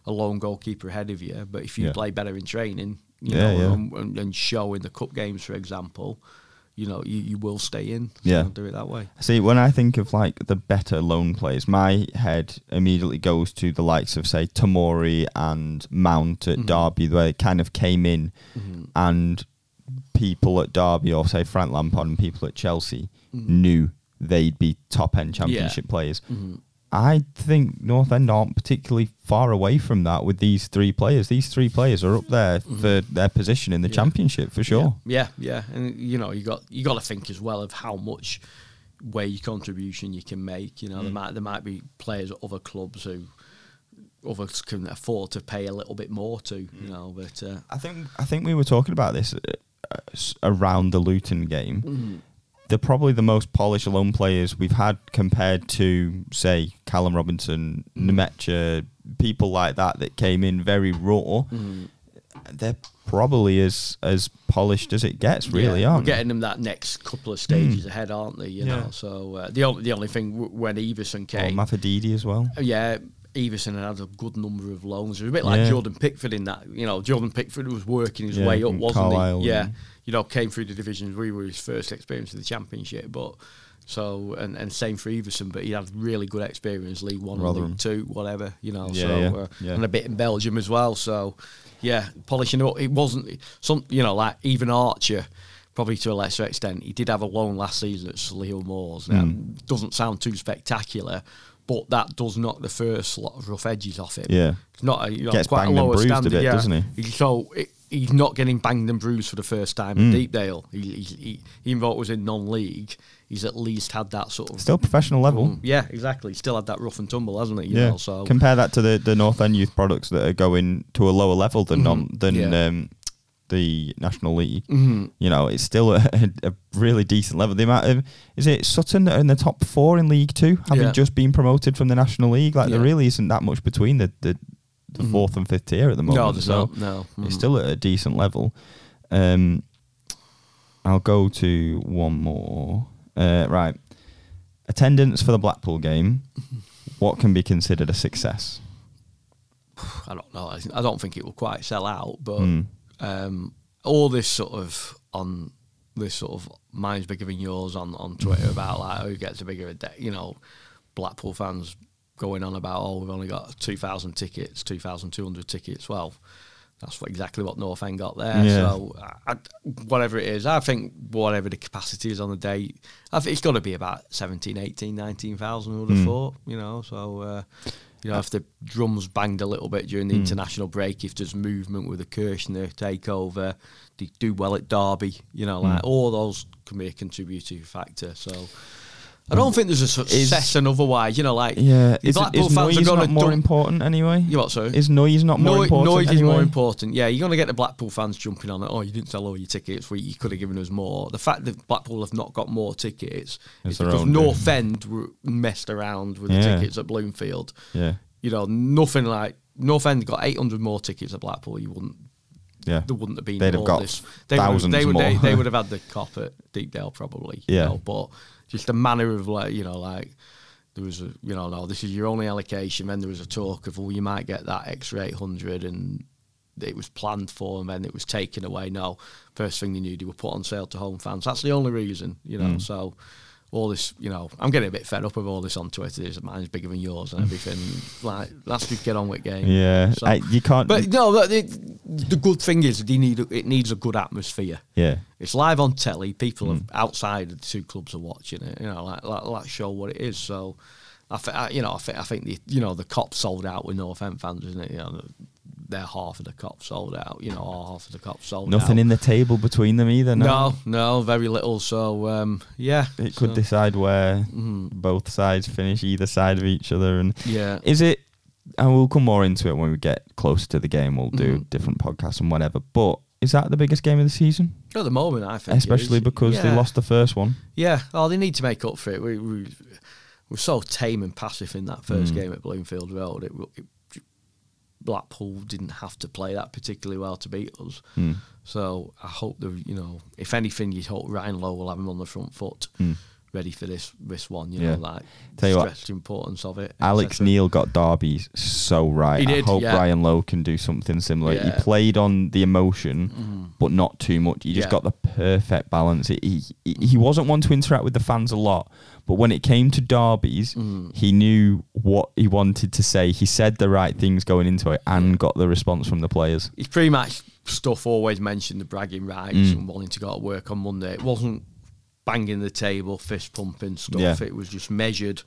Speaker 2: a lone goalkeeper ahead of you, but if you
Speaker 1: Yeah.
Speaker 2: play better in training, you know, and, and show in the cup games, for example, you know, you, you will stay in. So
Speaker 1: Yeah.
Speaker 2: do it that way.
Speaker 1: See, when I think of like the better loan players, my head immediately goes to the likes of say Tomori and Mount at
Speaker 2: Mhm.
Speaker 1: Derby, where it kind of came in
Speaker 2: Mhm.
Speaker 1: and people at Derby or say Frank Lampard and people at Chelsea
Speaker 2: Mhm.
Speaker 1: knew they'd be top end championship players. I think North End aren't particularly far away from that with these three players. These three players are up there for their position in the
Speaker 2: Yeah.
Speaker 1: championship for sure.
Speaker 2: Yeah, yeah, and you know, you got you got to think as well of how much wage contribution you can make. You know, there
Speaker 1: Mm.
Speaker 2: might there might be players at other clubs who others can afford to pay a little bit more to.
Speaker 1: Mm.
Speaker 2: You know, but uh,
Speaker 1: I think I think we were talking about this uh, around the Luton game.
Speaker 2: mm,
Speaker 1: They're probably the most polished loan players we've had compared to, say, Callum Robinson,
Speaker 2: Mm.
Speaker 1: Nmecha, people like that that came in very raw.
Speaker 2: mm,
Speaker 1: They're probably as as polished as it gets, really,
Speaker 2: yeah,
Speaker 1: aren't
Speaker 2: getting them that next couple of stages
Speaker 1: Mm.
Speaker 2: ahead, aren't they? You
Speaker 1: Yeah.
Speaker 2: know, so uh, the only the only thing w- when
Speaker 1: Iversen
Speaker 2: came,
Speaker 1: Mafadidi as well.
Speaker 2: yeah, Iversen had a good number of loans. It was a bit like
Speaker 1: Yeah.
Speaker 2: Jordan Pickford in that. You know, Jordan Pickford was working his way up, wasn't
Speaker 1: Carlisle
Speaker 2: he? Yeah, you know, came through the divisions. We were his first experience of the championship, but so and, and same for Iversen. But he had really good experience, League One,
Speaker 1: Rotherham.
Speaker 2: League Two, whatever. You know,
Speaker 1: Yeah,
Speaker 2: so
Speaker 1: yeah,
Speaker 2: uh,
Speaker 1: yeah.
Speaker 2: and a bit in Belgium as well. So yeah, polishing it up. It wasn't some. You know, like even Archer. Probably to a lesser extent, he did have a loan last season at Solihull Moors. Now,
Speaker 1: Mm.
Speaker 2: doesn't sound too spectacular, but that does knock the first lot of rough edges off him.
Speaker 1: Yeah.
Speaker 2: It's not a, you know,
Speaker 1: Gets
Speaker 2: quite a lower
Speaker 1: bruised a
Speaker 2: standard,
Speaker 1: bit,
Speaker 2: yeah.
Speaker 1: doesn't he?
Speaker 2: So it, he's not getting banged and bruised for the first time
Speaker 1: Mm.
Speaker 2: in Deepdale. He, he, he, even though it was in non-league, he's at least had that sort of
Speaker 1: Still professional level.
Speaker 2: Mm, yeah, exactly. Still had that rough and tumble, hasn't he? You
Speaker 1: yeah.
Speaker 2: know, so
Speaker 1: Compare that to the, the North End youth products that are going to a lower level than non, than
Speaker 2: Mm-hmm. Yeah.
Speaker 1: um, the National League.
Speaker 2: Mhm.
Speaker 1: You know, it's still a, a really decent level. The amount of is it Sutton that are in the top four in League Two, having
Speaker 2: Yeah.
Speaker 1: just been promoted from the National League. Like there really isn't that much between the the, the
Speaker 2: Mhm.
Speaker 1: fourth and fifth tier at the moment.
Speaker 2: no,
Speaker 1: so
Speaker 2: no, no.
Speaker 1: it's still at a decent level. Um, I'll go to one more. Uh, right, attendance for the Blackpool game. [laughs] What can be considered a success? [sighs]
Speaker 2: I don't know. I, don't think it will quite sell out, but
Speaker 1: Mm.
Speaker 2: um, all this sort of on this sort of mine's bigger than yours on on Twitter about like who gets a bigger day. You know, Blackpool fans going on about oh we've only got two thousand tickets, two thousand two hundred tickets. Well. That's what, exactly what North End got there.
Speaker 1: Yeah.
Speaker 2: So, I, whatever it is, I think whatever the capacity is on the day, I think it's got to be about 17, 18, 19,000, I would have
Speaker 1: Mm.
Speaker 2: thought, you know. So, uh, you know, if the drums banged a little bit during the
Speaker 1: Mm.
Speaker 2: international break, if there's movement with the Kirchner takeover, they do well at Derby, you know, like
Speaker 1: Mm.
Speaker 2: all those can be a contributing factor. So, I don't think there's a
Speaker 1: Is-
Speaker 2: success and otherwise, you know, like
Speaker 1: Yeah, is,
Speaker 2: Blackpool
Speaker 1: is
Speaker 2: fans are going
Speaker 1: not
Speaker 2: to
Speaker 1: more important anyway?
Speaker 2: You what, sorry?
Speaker 1: Is noise not more
Speaker 2: Noi-
Speaker 1: important?
Speaker 2: Noise is more important. Yeah, you're going to get the Blackpool fans jumping on it. Oh, you didn't sell all your tickets. We, you could have given us more. The fact that Blackpool have not got more tickets
Speaker 1: It's
Speaker 2: is because North. End were messed around with
Speaker 1: Yeah.
Speaker 2: the tickets at Bloomfield.
Speaker 1: Yeah,
Speaker 2: You know, nothing like North End got 800 more tickets at Blackpool. You wouldn't.
Speaker 1: yeah.
Speaker 2: There wouldn't have been.
Speaker 1: They'd have got
Speaker 2: this. They would,
Speaker 1: thousands
Speaker 2: they would,
Speaker 1: more.
Speaker 2: They, they would have had the cop at Deepdale probably. you
Speaker 1: Yeah.
Speaker 2: know, but just a manner of like you know like there was a you know no this is your only allocation. Then there was a talk of well you might get that extra 800 and it was planned for and then it was taken away. No, first thing you knew they were put on sale to home fans. That's the only reason you know.
Speaker 1: Mm.
Speaker 2: So. All this, you know, I'm getting a bit fed up with all this on Twitter. Is mine's bigger than yours and everything. like, let's just get on with game.
Speaker 1: Yeah,
Speaker 2: So-
Speaker 1: I, you can't.
Speaker 2: but no, but it, the good thing is they need it needs a good atmosphere.
Speaker 1: yeah,
Speaker 2: It's live on telly. People
Speaker 1: Mm.
Speaker 2: outside of the two clubs are watching it. You know, like, like let's show what it is. So, I, th- I you know, I think I think the you know the cops sold out with North End fans, isn't it? You know, they're half of the cops sold out. You know, half of the cops sold out.
Speaker 1: nothing in the table between them either. No,
Speaker 2: No, no, very little. So, um, yeah,
Speaker 1: it could decide where
Speaker 2: mhm,
Speaker 1: both sides finish either side of each other. And
Speaker 2: yeah,
Speaker 1: is it? And we'll come more into it when we get closer to the game. We'll do
Speaker 2: Mhm.
Speaker 1: different podcasts and whatever. But is that the biggest game of the season?
Speaker 2: at the moment, I think,
Speaker 1: Especially because they lost the first one.
Speaker 2: Yeah, oh, they need to make up for it. We, we were so tame and passive in that first
Speaker 1: Mm.
Speaker 2: game at Bloomfield Road. It, it, Blackpool didn't have to play that particularly well to beat us.
Speaker 1: Hmm.
Speaker 2: So I hope that you know, if anything, you hope Ryan Lowe will have him on the front foot,
Speaker 1: Hmm.
Speaker 2: Ready for this this one. You
Speaker 1: Yeah.
Speaker 2: know, like
Speaker 1: Tell you what,
Speaker 2: stress the importance of it.
Speaker 1: Alex
Speaker 2: etc.
Speaker 1: Neil got Derby so right.
Speaker 2: He did,
Speaker 1: I hope
Speaker 2: yeah.
Speaker 1: Ryan Lowe can do something similar.
Speaker 2: Yeah.
Speaker 1: He played on the emotion,
Speaker 2: Mhm.
Speaker 1: but not too much. He just
Speaker 2: Yeah.
Speaker 1: got the perfect balance. He, he he wasn't one to interact with the fans a lot, but when it came to derbies,
Speaker 2: Mm.
Speaker 1: he knew what he wanted to say. He said the right things going into it, and got the response from the players.
Speaker 2: He's pretty much stuff always mentioned the bragging rights
Speaker 1: Mm.
Speaker 2: and wanting to go to work on Monday. It wasn't banging the table, fist pumping stuff.
Speaker 1: Yeah.
Speaker 2: It was just measured.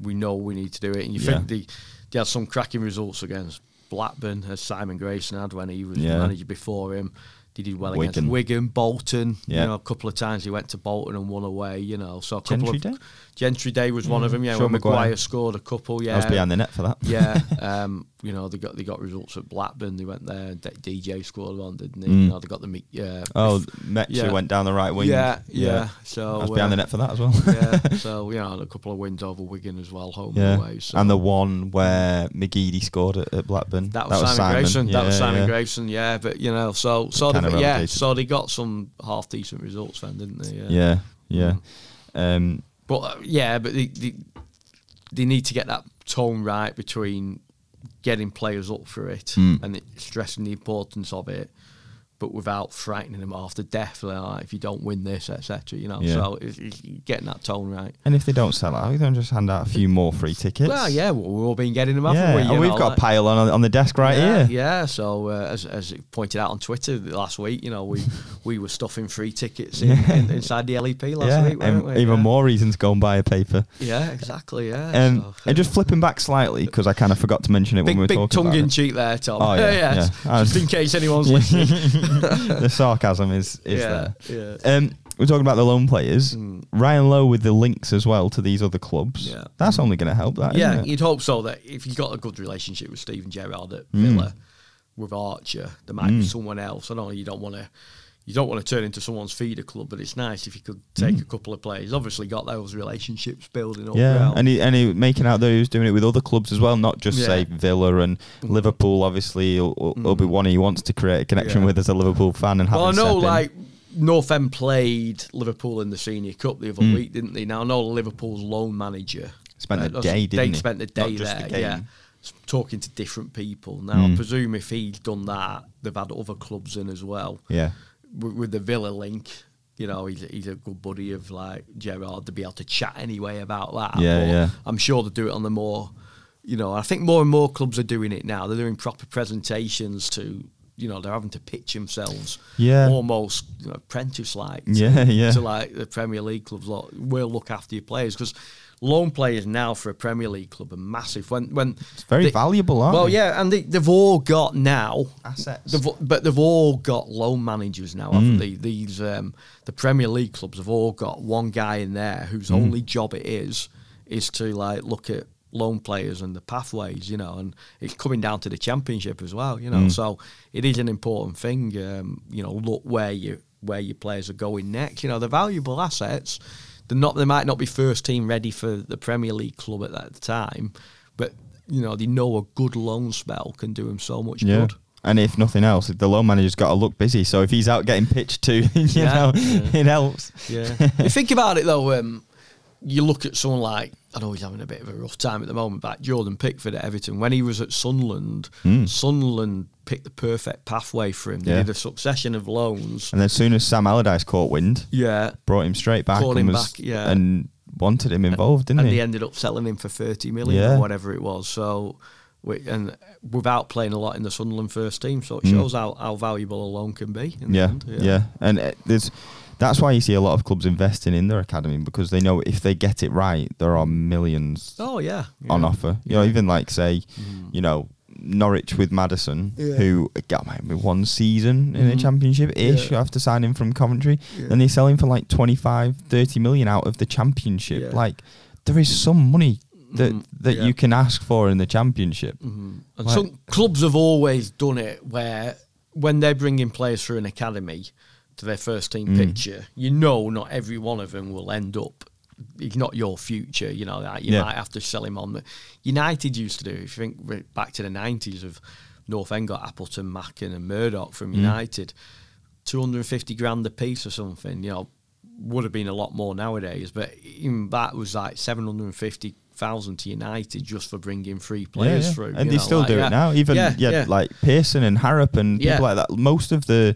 Speaker 2: We know we need to do it. And you
Speaker 1: Yeah.
Speaker 2: think they, they had some cracking results against Blackburn, as Simon Grayson had when he was
Speaker 1: Yeah.
Speaker 2: manager before him. They did well
Speaker 1: Wigan.
Speaker 2: against Wigan, Bolton.
Speaker 1: Yeah.
Speaker 2: You know, a couple of times he went to Bolton and won away. You know, so a couple
Speaker 1: Gentry
Speaker 2: of
Speaker 1: Day?
Speaker 2: Gentry Day was one of them. Yeah,
Speaker 1: Sean
Speaker 2: when
Speaker 1: Maguire.
Speaker 2: Maguire scored a couple. Yeah,
Speaker 1: I was behind the net for that.
Speaker 2: yeah, [laughs] um, you know they got they got results at Blackburn. They went there. D- DJ scored one, didn't he?
Speaker 1: Mm.
Speaker 2: You know they got the meet. Yeah.
Speaker 1: Oh, Metch
Speaker 2: Yeah.
Speaker 1: went down the right wing.
Speaker 2: yeah, yeah, So
Speaker 1: I was behind
Speaker 2: uh,
Speaker 1: the net for that as well.
Speaker 2: yeah, [laughs] so you know a couple of wins over Wigan as well, home
Speaker 1: Yeah.
Speaker 2: and away. So
Speaker 1: and the one where McGeady scored at, at Blackburn.
Speaker 2: that was, Simon, Grayson. that was
Speaker 1: Yeah,
Speaker 2: Simon
Speaker 1: yeah.
Speaker 2: Grayson. Yeah, but you know, so so they, yeah, so they got some half decent results then, didn't they?
Speaker 1: Yeah, yeah.
Speaker 2: Mm.
Speaker 1: Um,
Speaker 2: But uh, yeah, but they, they they need to get that tone right between getting players up for it
Speaker 1: Mm.
Speaker 2: and it, stressing the importance of it, but without frightening them off to death. Like, if you don't win this, etc. You know,
Speaker 1: Yeah.
Speaker 2: so it's, it's getting that tone right.
Speaker 1: And if they don't sell out, you don't just hand out a few more free tickets.
Speaker 2: Well, yeah, well, we've all been getting them, haven't
Speaker 1: Yeah,
Speaker 2: we?
Speaker 1: and we've
Speaker 2: know,
Speaker 1: got
Speaker 2: like-
Speaker 1: a pile on on the desk right
Speaker 2: yeah,
Speaker 1: here.
Speaker 2: Yeah, so uh, as, as it pointed out on Twitter last week, you know, we [laughs] we were stuffing free tickets in, in, inside the LEP last week, weren't we?
Speaker 1: even more reasons to go and buy a paper.
Speaker 2: Yeah, exactly. Yeah.
Speaker 1: Um,
Speaker 2: so-
Speaker 1: and just flipping back slightly because I kind of forgot to mention it
Speaker 2: big
Speaker 1: when we were
Speaker 2: big
Speaker 1: talking
Speaker 2: tongue
Speaker 1: about
Speaker 2: in cheek there, Tom.
Speaker 1: Oh, yeah, [laughs] yeah.
Speaker 2: Just in case anyone's listening. [laughs] [laughs]
Speaker 1: the sarcasm is is
Speaker 2: yeah,
Speaker 1: there.
Speaker 2: yeah.
Speaker 1: Um, we're talking about the loan players.
Speaker 2: Mm.
Speaker 1: Ryan Lowe with the links as well to these other clubs.
Speaker 2: Yeah.
Speaker 1: That's only going to help that.
Speaker 2: yeah, you'd hope so. That if you've got a good relationship with Steven Gerrard at
Speaker 1: Mm.
Speaker 2: Villa, with Archer, there might be
Speaker 1: Mm.
Speaker 2: someone else. I know you don't want to. You don't want to turn into someone's feeder club, but it's nice if you could take a couple of players. Obviously, got those relationships building up.
Speaker 1: Mm. Yeah,
Speaker 2: well.
Speaker 1: and he, and he making out that he was doing it with other clubs as well, not just
Speaker 2: Yeah.
Speaker 1: say Villa and Liverpool. Obviously, he'll, he'll- he'll be one he wants to create a connection
Speaker 2: Yeah.
Speaker 1: with as a Liverpool fan and have
Speaker 2: Well, I know, like North End played Liverpool in the Senior Cup the other
Speaker 1: Mm.
Speaker 2: week, didn't they? Now I know Liverpool's loan manager
Speaker 1: Spent the
Speaker 2: uh,
Speaker 1: day, didn't he?
Speaker 2: spent the day
Speaker 1: the
Speaker 2: there,
Speaker 1: game.
Speaker 2: yeah, talking to different people. Now I
Speaker 1: Mm.
Speaker 2: presume if he's done that, they've had other clubs in as well
Speaker 1: yeah,
Speaker 2: with, with the Villa link. You know, he's, he's a good buddy of like Gerrard to be able to chat anyway about that.
Speaker 1: Yeah,
Speaker 2: But
Speaker 1: yeah.
Speaker 2: I'm sure they do it on the more, you know, I think more and more clubs are doing it now. They're doing proper presentations to, you know, they're having to pitch themselves
Speaker 1: Yeah.
Speaker 2: almost you know, apprentice like
Speaker 1: Yeah, yeah.
Speaker 2: to like the Premier League clubs. We'll look after your players because loan players now for a Premier League club are massive. When when
Speaker 1: it's very
Speaker 2: they-
Speaker 1: valuable, aren't
Speaker 2: Well,
Speaker 1: they?
Speaker 2: yeah, and they, they've all got now
Speaker 1: assets.
Speaker 2: They've, but they've all got loan managers now,
Speaker 1: Mm.
Speaker 2: haven't they? These um, the Premier League clubs have all got one guy in there whose
Speaker 1: Mm.
Speaker 2: only job it is is to like look at loan players and the pathways, you know, and it's coming down to the championship as well, you know.
Speaker 1: Mm.
Speaker 2: So it is an important thing, um, you know. Look where you where your players are going next. You know, they're valuable assets. They're not. They might not be first team ready for the Premier League club at that time, but you know they know a good loan spell can do them so much
Speaker 1: yeah.
Speaker 2: good.
Speaker 1: And if nothing else, the loan manager's got to look busy. So if he's out getting pitched to, [laughs] you
Speaker 2: Yeah,
Speaker 1: know,
Speaker 2: yeah.
Speaker 1: it helps.
Speaker 2: Yeah. you think about it though, um, you look at someone like I know he's having a bit of a rough time at the moment, but Jordan Pickford at Everton, when he was at Sunderland,
Speaker 1: Mm.
Speaker 2: Sunderland picked the perfect pathway for him. They
Speaker 1: Yeah.
Speaker 2: did a succession of loans.
Speaker 1: And as soon as Sam Allardyce caught wind,
Speaker 2: Yeah.
Speaker 1: brought him straight back and was
Speaker 2: back, yeah.
Speaker 1: and wanted him involved, didn't he?
Speaker 2: and
Speaker 1: he?
Speaker 2: they ended up selling him for thirty million
Speaker 1: Yeah.
Speaker 2: or whatever it was. So, and without playing a lot in the Sunderland first team, so it
Speaker 1: Mm.
Speaker 2: shows how, how valuable a loan can be. In the
Speaker 1: yeah,
Speaker 2: end.
Speaker 1: yeah, and uh, there's that's why you see a lot of clubs investing in their academy because they know if they get it right, there are millions
Speaker 2: Oh yeah.
Speaker 1: on
Speaker 2: yeah.
Speaker 1: offer. You know, even like say,
Speaker 2: Mm.
Speaker 1: you know, Norwich with Maddison,
Speaker 2: Yeah.
Speaker 1: who got maybe one season in the
Speaker 2: Mhm.
Speaker 1: championship ish
Speaker 2: Yeah.
Speaker 1: after signing from Coventry,
Speaker 2: Yeah.
Speaker 1: then they sell him for like 25, 30 million out of the championship.
Speaker 2: Yeah.
Speaker 1: Like there is some money that
Speaker 2: Mhm.
Speaker 1: that
Speaker 2: Yeah.
Speaker 1: you can ask for in the championship.
Speaker 2: Mhm. And
Speaker 1: Like-
Speaker 2: some clubs have always done it where when they're bringing players through an academy to their first team
Speaker 1: Mm.
Speaker 2: picture, you know not every one of them will end up. It's not your future, you know. Like you
Speaker 1: Yeah.
Speaker 2: might have to sell him on. The, United used to do. If you think back to the nineties of North End got Appleton, Macken, and Murdock from
Speaker 1: Mm.
Speaker 2: United, two hundred and fifty grand a piece or something. You know, would have been a lot more nowadays. But even that was like seven hundred and fifty thousand to United just for bringing free players
Speaker 1: yeah, yeah.
Speaker 2: through.
Speaker 1: and they
Speaker 2: know,
Speaker 1: still
Speaker 2: like,
Speaker 1: do
Speaker 2: yeah.
Speaker 1: it now. Even
Speaker 2: Yeah,
Speaker 1: like Pearson and Harrop and people like that. Most of the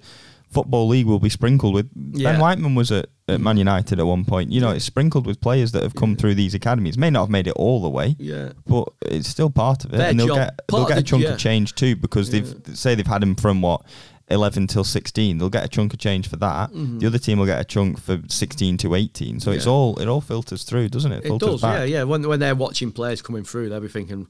Speaker 1: football league will be sprinkled with.
Speaker 2: Yeah.
Speaker 1: Ben Whiteman was at, at Man United at one point. You know, it's sprinkled with players that have come through these academies. May not have made it all the way.
Speaker 2: Yeah.
Speaker 1: But it's still part of it,
Speaker 2: Their
Speaker 1: and they'll
Speaker 2: job-
Speaker 1: get they'll get a
Speaker 2: the-
Speaker 1: chunk
Speaker 2: yeah.
Speaker 1: of change too because they've say they've had him from what eleven till sixteen. They'll get a chunk of change for that. The other team will get a chunk for sixteen to eighteen. So it's
Speaker 2: Mm-hmm.
Speaker 1: All it all filters through, doesn't it?
Speaker 2: It does,
Speaker 1: back.
Speaker 2: yeah, yeah. When when they're watching players coming through, they'll be thinking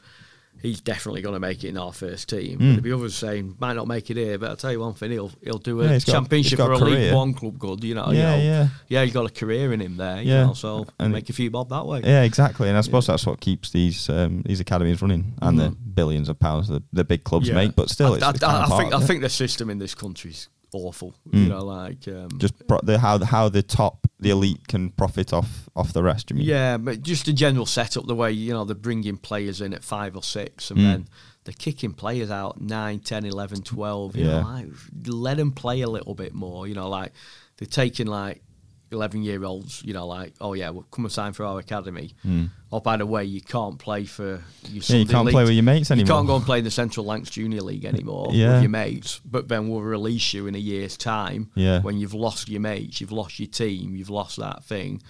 Speaker 2: he's definitely going to make it in our first team.
Speaker 1: Mm.
Speaker 2: There'll be others saying might not make it here, but I'll tell you one thing, he'll he'll do a
Speaker 1: Yeah, got-
Speaker 2: championship
Speaker 1: got
Speaker 2: or a
Speaker 1: a
Speaker 2: League. One club good. You know, you
Speaker 1: Yeah,
Speaker 2: know.
Speaker 1: yeah.
Speaker 2: yeah. He's got a career in him there. You
Speaker 1: Yeah.
Speaker 2: know, so
Speaker 1: And-
Speaker 2: make a few bob that way.
Speaker 1: Yeah, exactly, and I suppose that's what keeps these um, these academies running, and the billions of pounds that the big clubs.
Speaker 2: Yeah.
Speaker 1: make. But still,
Speaker 2: I,
Speaker 1: it's,
Speaker 2: I, I
Speaker 1: of
Speaker 2: think I think the system in this country's awful.
Speaker 1: Mm.
Speaker 2: You know, like um,
Speaker 1: just pro- the how how the top the elite can profit off off the rest. You mean?
Speaker 2: Yeah, but just the general setup, the way, you know, they're bringing players in at five or six and
Speaker 1: Mm.
Speaker 2: then they're kicking players out 9, 10, 11, 12. You
Speaker 1: Yeah.
Speaker 2: know, like, let them play a little bit more. You know, like they're taking like 11 year olds, you know, like, oh yeah, well, come and sign for our academy.
Speaker 1: Mm.
Speaker 2: Oh, by the way, you can't play for your
Speaker 1: Yeah, you can't
Speaker 2: league.
Speaker 1: play with your mates anymore.
Speaker 2: You can't go and play in the Central Lancs Junior League anymore
Speaker 1: Yeah.
Speaker 2: with your mates. But then we'll release you in a year's time.
Speaker 1: Yeah.
Speaker 2: When you've lost your mates, you've lost your team, you've lost that thing,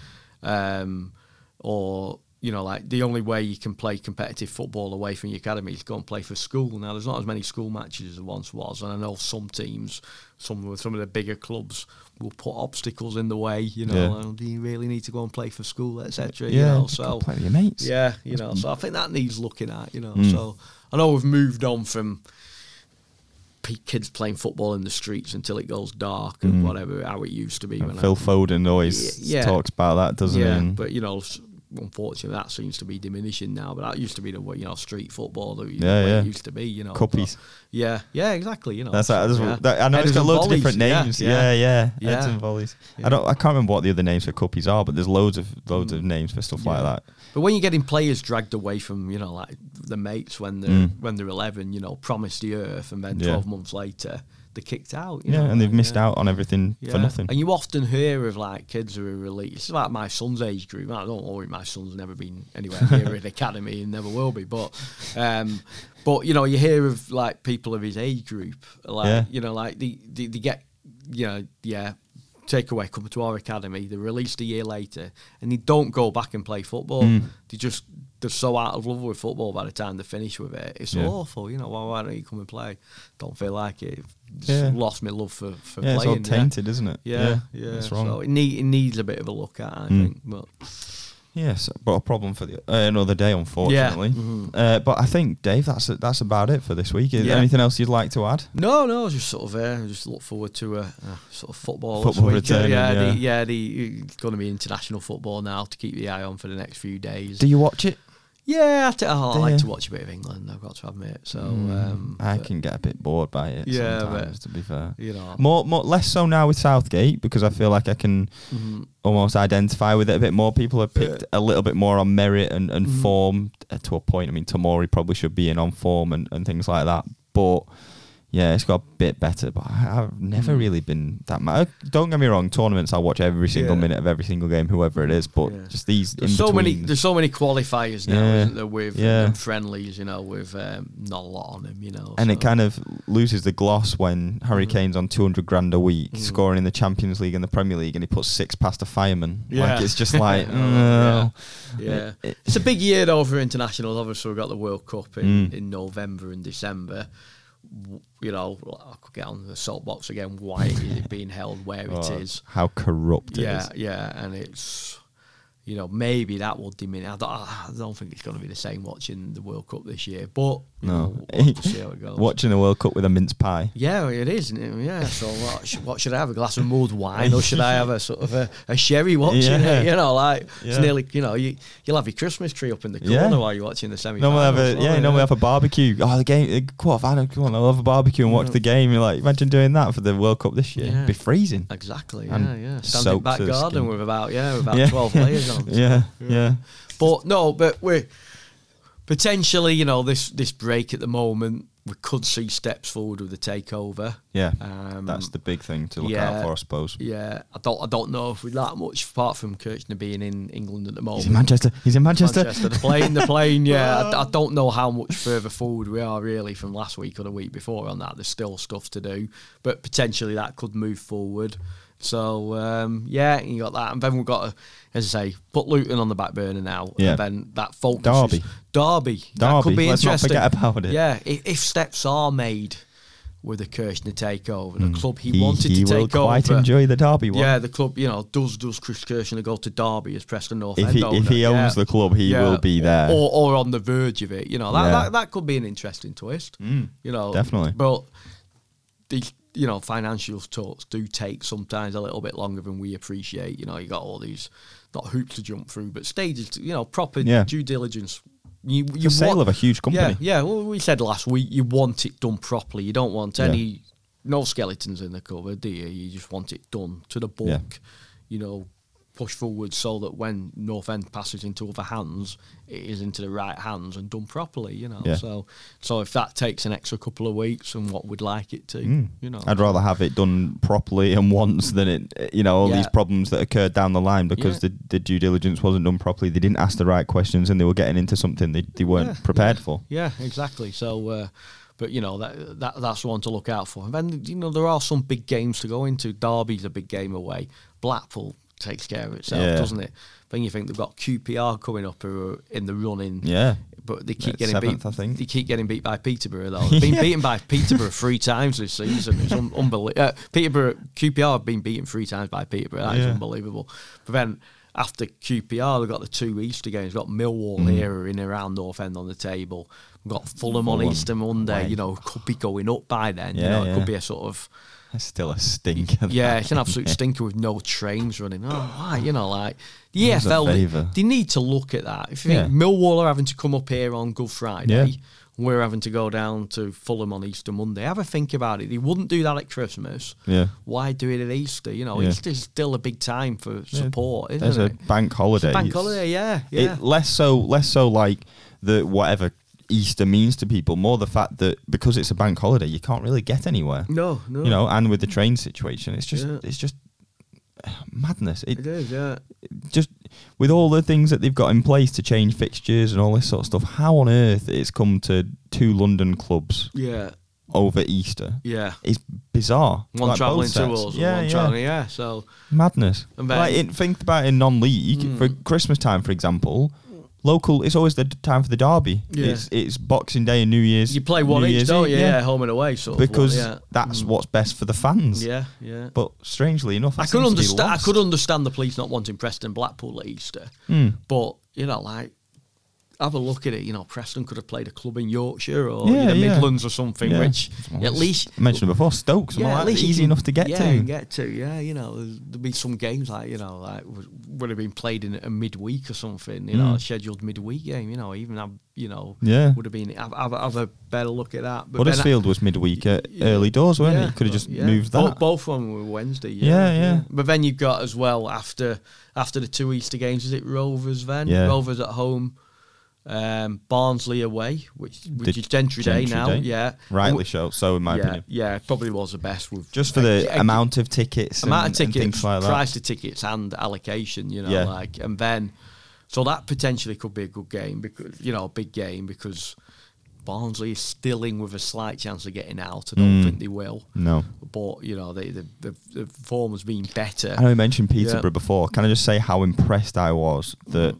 Speaker 2: um, or you know, like the only way you can play competitive football away from your academy is go and play for school. Now, there's not as many school matches as there once was, and I know some teams, some some of the bigger clubs, will put obstacles in the way. You know,
Speaker 1: Yeah.
Speaker 2: do you really need to go and play for school, etc.
Speaker 1: Yeah,
Speaker 2: you know, so
Speaker 1: play with your mates.
Speaker 2: yeah, you know, so I think that needs looking at, you know.
Speaker 1: Mm.
Speaker 2: So I know we've moved on from kids playing football in the streets until it goes dark and
Speaker 1: Mm.
Speaker 2: whatever how it used to be.
Speaker 1: Phil
Speaker 2: I,
Speaker 1: Foden always
Speaker 2: Yeah,
Speaker 1: talks about that, doesn't
Speaker 2: yeah,
Speaker 1: he?
Speaker 2: But you know, unfortunately, that seems to be diminishing now. But that used to be the way you know street football that
Speaker 1: Yeah,
Speaker 2: way
Speaker 1: yeah.
Speaker 2: it used to be. You know,
Speaker 1: Cuppies.
Speaker 2: but- yeah, yeah, exactly. You know,
Speaker 1: That's, that's
Speaker 2: yeah.
Speaker 1: that, I know
Speaker 2: Headers
Speaker 1: it's got loads of different names.
Speaker 2: yeah.
Speaker 1: Yeah, yeah,
Speaker 2: Yeah.
Speaker 1: Heads and volleys. I don't. I can't remember what the other names for cuppies are, but there's loads of loads of names for stuff like
Speaker 2: Mm.
Speaker 1: That.
Speaker 2: But when you're getting players dragged away from, you know, like the mates when they're
Speaker 1: Mm.
Speaker 2: when they're 11, you know, promised the earth, and then
Speaker 1: Yeah.
Speaker 2: 12 months later they're kicked out. You
Speaker 1: Yeah,
Speaker 2: know,
Speaker 1: and they've missed
Speaker 2: yeah.
Speaker 1: out on everything
Speaker 2: Yeah.
Speaker 1: for nothing.
Speaker 2: And you often hear of like kids who are released. It's like my son's age group. I don't worry, My son's never been anywhere near [laughs] an academy and never will be. But, um, but you know, you hear of like people of his age group, like
Speaker 1: Yeah.
Speaker 2: you know, like they, they, they get, you know, yeah, take away, come to our academy. They're released a year later, and they don't go back and play football.
Speaker 1: Mm.
Speaker 2: They just they're so out of love with football by the time they finish with it. It's
Speaker 1: Yeah.
Speaker 2: awful. You know, why, why don't you come and play? Don't feel like it. Just
Speaker 1: Yeah.
Speaker 2: lost my love for for
Speaker 1: yeah, it's all
Speaker 2: playing. yeah.
Speaker 1: tainted, isn't it?
Speaker 2: Yeah, yeah.
Speaker 1: It's wrong.
Speaker 2: So it, need, it needs a bit of a look at, I
Speaker 1: Mm.
Speaker 2: think. But
Speaker 1: Yes, but a problem for the uh, another day, unfortunately.
Speaker 2: Mhm.
Speaker 1: Uh, but I think Dave, that's that's about it for this week. Is there anything else you'd like to add?
Speaker 2: no, no, just sort of uh, just look forward to a, sort of football.
Speaker 1: Football
Speaker 2: week.
Speaker 1: returning,
Speaker 2: yeah,
Speaker 1: yeah.
Speaker 2: The, yeah. The it's going to be international football now to keep the eye on for the next few days.
Speaker 1: Do you watch it?
Speaker 2: Yeah, I, t- oh, I like to watch a bit of England. I've got to admit. So
Speaker 1: Mm,
Speaker 2: um,
Speaker 1: I can get a bit bored by it.
Speaker 2: Yeah,
Speaker 1: sometimes,
Speaker 2: but-
Speaker 1: to be fair.
Speaker 2: you know.
Speaker 1: More, more, less so now with Southgate because I feel like I can
Speaker 2: mhm.
Speaker 1: almost identify with it a bit more. People have picked a little bit more on merit and, and
Speaker 2: Mhm.
Speaker 1: form uh, to a point. I mean, Tomori probably should be in on form and, and things like that. But yeah, it's got a bit better. But I, I've never
Speaker 2: Mm.
Speaker 1: really been that mad. Don't get me wrong, tournaments I watch every single
Speaker 2: Yeah.
Speaker 1: minute of every single game, whoever it is. But
Speaker 2: Yeah.
Speaker 1: just these
Speaker 2: There's so many. There's so many qualifiers now,
Speaker 1: Yeah,
Speaker 2: isn't there? With
Speaker 1: yeah.
Speaker 2: friendlies, you know, with um, not a lot on them, you know.
Speaker 1: And it kind of loses the gloss when Harry
Speaker 2: Mhm.
Speaker 1: Kane's on 200 grand a week,
Speaker 2: Mm.
Speaker 1: scoring in the Champions League and the Premier League, and he puts six past a fireman.
Speaker 2: Yeah.
Speaker 1: Like, it's just like, [laughs]
Speaker 2: Oh. Yeah.
Speaker 1: It- it-
Speaker 2: It's a big year though for internationals. Obviously, we've got the World Cup in,
Speaker 1: Mm.
Speaker 2: in November and December. You know, I could get on the soapbox again. Why is it [laughs] being held where
Speaker 1: oh,
Speaker 2: it is?
Speaker 1: How corrupt it
Speaker 2: Yeah,
Speaker 1: is.
Speaker 2: yeah, and it's you know maybe that will diminish. I don't, I don't think it's going to be the same watching the World Cup this year, but
Speaker 1: No.
Speaker 2: we'll [laughs] to see how it goes.
Speaker 1: Watching the World Cup with a mince pie.
Speaker 2: Yeah, it is. Isn't it? Yeah. So what should, what should I have? A glass of mulled wine, or should I have a [laughs] sort of a, a sherry watching
Speaker 1: Yeah.
Speaker 2: it? You know, like it's nearly. You know, you you'll have your Christmas tree up in the corner
Speaker 1: Yeah.
Speaker 2: while you're watching the semi.
Speaker 1: Normally have a yeah, normally have a barbecue. Oh, the game, the quarterfinal. Come on, I'll have a barbecue and watch
Speaker 2: Yeah.
Speaker 1: the game. You're like, imagine doing that for the World Cup this year.
Speaker 2: Yeah.
Speaker 1: It'd be freezing.
Speaker 2: Exactly.
Speaker 1: And
Speaker 2: Yeah, yeah. Standing back garden
Speaker 1: skin.
Speaker 2: with about yeah, with about
Speaker 1: Yeah.
Speaker 2: twelve players on. [laughs]
Speaker 1: yeah, yeah.
Speaker 2: But no, but we're potentially, you know, this this break at the moment, we could see steps forward with the takeover.
Speaker 1: Yeah,
Speaker 2: Um,
Speaker 1: that's the big thing to look
Speaker 2: yeah.
Speaker 1: out for, I suppose.
Speaker 2: Yeah, I don't I don't know if we're that much apart from Kirchner being in England at the moment.
Speaker 1: He's in Manchester. He's in Manchester.
Speaker 2: Manchester, the plane, the plane. Yeah, I, [laughs] I don't know how much further forward we are really from last week or the week before on that. There's still stuff to do, but potentially that could move forward. So um, yeah, you got that, and then we've got, to, as I say, put Luton on the back burner now,
Speaker 1: Yeah.
Speaker 2: and then that focus.
Speaker 1: Derby.
Speaker 2: Derby, that could
Speaker 1: Derby,
Speaker 2: be
Speaker 1: let's not
Speaker 2: interesting.
Speaker 1: forget about it.
Speaker 2: Yeah, if, if steps are made with the Kirchner takeover, the
Speaker 1: Mm.
Speaker 2: club he,
Speaker 1: he
Speaker 2: wanted
Speaker 1: he
Speaker 2: to take
Speaker 1: quite
Speaker 2: over.
Speaker 1: enjoy the derby one.
Speaker 2: Yeah, the club, you know, does does Chris Kirchner go to Derby as Preston North
Speaker 1: if
Speaker 2: End
Speaker 1: he
Speaker 2: owner?
Speaker 1: if he owns
Speaker 2: Yeah.
Speaker 1: the club, he
Speaker 2: Yeah,
Speaker 1: will be there.
Speaker 2: or, or on the verge of it. You know, that,
Speaker 1: Yeah.
Speaker 2: that that could be an interesting twist.
Speaker 1: Mm,
Speaker 2: You know,
Speaker 1: definitely.
Speaker 2: But the you know financial talks do take sometimes a little bit longer than we appreciate. You know, you got all these not hoops to jump through, but stages. To, you know, proper
Speaker 1: Yeah.
Speaker 2: due diligence. You you
Speaker 1: a sale
Speaker 2: want-
Speaker 1: of a huge company.
Speaker 2: yeah, yeah. Well, we said last week you want it done properly. You don't want
Speaker 1: Yeah.
Speaker 2: any no skeletons in the cupboard, do you? You just want it done to the book.
Speaker 1: Yeah.
Speaker 2: You know, push forward so that when North End passes into other hands, it is into the right hands and done properly. You know,
Speaker 1: Yeah.
Speaker 2: so so if that takes an extra couple of weeks and what we'd like it to,
Speaker 1: Mm.
Speaker 2: you know,
Speaker 1: I'd rather have it done properly and once than it, you know, all these problems that occurred down the line because
Speaker 2: Yeah.
Speaker 1: the, the due diligence wasn't done properly. They didn't ask the right questions and they were getting into something they, they weren't
Speaker 2: Yeah,
Speaker 1: prepared
Speaker 2: yeah.
Speaker 1: for.
Speaker 2: Yeah, exactly. So, uh, but you know that that that's one to look out for. And then you know there are some big games to go into. Derby's a big game away. Blackpool takes care of itself,
Speaker 1: Yeah.
Speaker 2: doesn't it? Then you think they've got QPR coming up who are in the running.
Speaker 1: Yeah.
Speaker 2: But they keep getting
Speaker 1: seventh,
Speaker 2: beat.
Speaker 1: I think.
Speaker 2: They keep getting beat by Peterborough though. [laughs] They've been
Speaker 1: Yeah.
Speaker 2: beaten by Peterborough three times this season. It's un- unbelievable. Uh, Peterborough QPR have been beaten three times by Peterborough. That is
Speaker 1: Yeah.
Speaker 2: unbelievable. But then after QPR, they've got the two Easter games. They've got Millwall
Speaker 1: Mm.
Speaker 2: here in around North End on the table. We've got Fulham, on Easter Monday.
Speaker 1: away.
Speaker 2: You know, could be going up by then. you know, it
Speaker 1: yeah.
Speaker 2: could be a sort of
Speaker 1: still a stinker.
Speaker 2: yeah, it's an absolute stinker with no trains running. Oh, why? You know, like the
Speaker 1: a
Speaker 2: EFL, they,
Speaker 1: favour.
Speaker 2: they need to look at that. If you
Speaker 1: Yeah.
Speaker 2: think Millwall are having to come up here on Good Friday,
Speaker 1: Yeah.
Speaker 2: we're having to go down to Fulham on Easter Monday. Have a think about it. They wouldn't do that at Christmas.
Speaker 1: Yeah.
Speaker 2: Why do it at Easter? You know,
Speaker 1: Yeah.
Speaker 2: Easter's still a big time for support, isn't it?
Speaker 1: There's a bank holiday.
Speaker 2: Bank
Speaker 1: It's-
Speaker 2: holiday, yeah, yeah.
Speaker 1: It, less so, less so like the whatever Easter means to people. More the fact that because it's a bank holiday, you can't really get anywhere.
Speaker 2: no, no,
Speaker 1: You know, and with the train situation, it's just
Speaker 2: Yeah.
Speaker 1: it's just [sighs] madness. It
Speaker 2: it is, yeah.
Speaker 1: just with all the things that they've got in place to change fixtures and all this sort of stuff. How on earth it's come to two London clubs
Speaker 2: Yeah,
Speaker 1: over Easter?
Speaker 2: yeah.
Speaker 1: It's bizarre.
Speaker 2: One
Speaker 1: Like,
Speaker 2: travelling to us,
Speaker 1: Yeah,
Speaker 2: one
Speaker 1: yeah.
Speaker 2: travelling, yeah. So
Speaker 1: Madness.
Speaker 2: And then-
Speaker 1: like, in, think about it in non-league
Speaker 2: Mm.
Speaker 1: for Christmas time, for example. Local, it's always the d- time for the derby.
Speaker 2: Yeah.
Speaker 1: It's it's Boxing Day and New Year's.
Speaker 2: you play one
Speaker 1: New
Speaker 2: each,
Speaker 1: Year's
Speaker 2: don't
Speaker 1: Eve,
Speaker 2: you? Yeah. home and away, sort of.
Speaker 1: because
Speaker 2: one, yeah.
Speaker 1: that's
Speaker 2: Mm.
Speaker 1: what's best for the fans.
Speaker 2: Yeah, yeah.
Speaker 1: But strangely enough,
Speaker 2: I
Speaker 1: that
Speaker 2: could
Speaker 1: seems to be
Speaker 2: understand. I
Speaker 1: lost.
Speaker 2: could understand the police not wanting Preston Blackpool at Easter,
Speaker 1: Mm.
Speaker 2: but you know, like have a look at it. You know, Preston could have played a club in Yorkshire or
Speaker 1: Yeah,
Speaker 2: in the
Speaker 1: yeah.
Speaker 2: Midlands or something,
Speaker 1: Yeah.
Speaker 2: which
Speaker 1: Well,
Speaker 2: at least.
Speaker 1: I mentioned it before, Stoke, something like that,
Speaker 2: you
Speaker 1: easy
Speaker 2: can-
Speaker 1: enough to get
Speaker 2: yeah,
Speaker 1: to.
Speaker 2: you can get to. Yeah, you know, there'd be some games like you know, like would have been played in a midweek or something. You know,
Speaker 1: Mm.
Speaker 2: a scheduled midweek game. You know, even have you know,
Speaker 1: Yeah.
Speaker 2: would have been have, have, have a better look at that. But then I-
Speaker 1: Huddersfield was midweek at
Speaker 2: Yeah.
Speaker 1: early doors, weren't it?
Speaker 2: Yeah,
Speaker 1: You could have just
Speaker 2: yeah.
Speaker 1: moved
Speaker 2: Bo-
Speaker 1: that.
Speaker 2: Both of them were Wednesday. Yeah,
Speaker 1: Yeah, yeah.
Speaker 2: But then you've got as well after after the two Easter games, is it Rovers then?
Speaker 1: Yeah.
Speaker 2: Rovers at home, um, Barnsley away, which which
Speaker 1: The
Speaker 2: is Gentry, Day
Speaker 1: Gentry
Speaker 2: now.
Speaker 1: Day.
Speaker 2: Yeah,
Speaker 1: Rightly so, so in my
Speaker 2: yeah,
Speaker 1: opinion.
Speaker 2: yeah, probably was the best with
Speaker 1: Just for the
Speaker 2: uh,
Speaker 1: amount of tickets,
Speaker 2: amount
Speaker 1: and,
Speaker 2: of tickets,
Speaker 1: like
Speaker 2: price of tickets, and allocation. You know,
Speaker 1: Yeah.
Speaker 2: like and then so that potentially could be a good game because you know a big game because. Barnsley is still in with a slight chance of getting out. I don't
Speaker 1: Mm.
Speaker 2: think they will
Speaker 1: No.
Speaker 2: but you know the the, the, the form has been better.
Speaker 1: I know you mentioned Peterborough
Speaker 2: Yeah.
Speaker 1: before. Can I just say how impressed I was that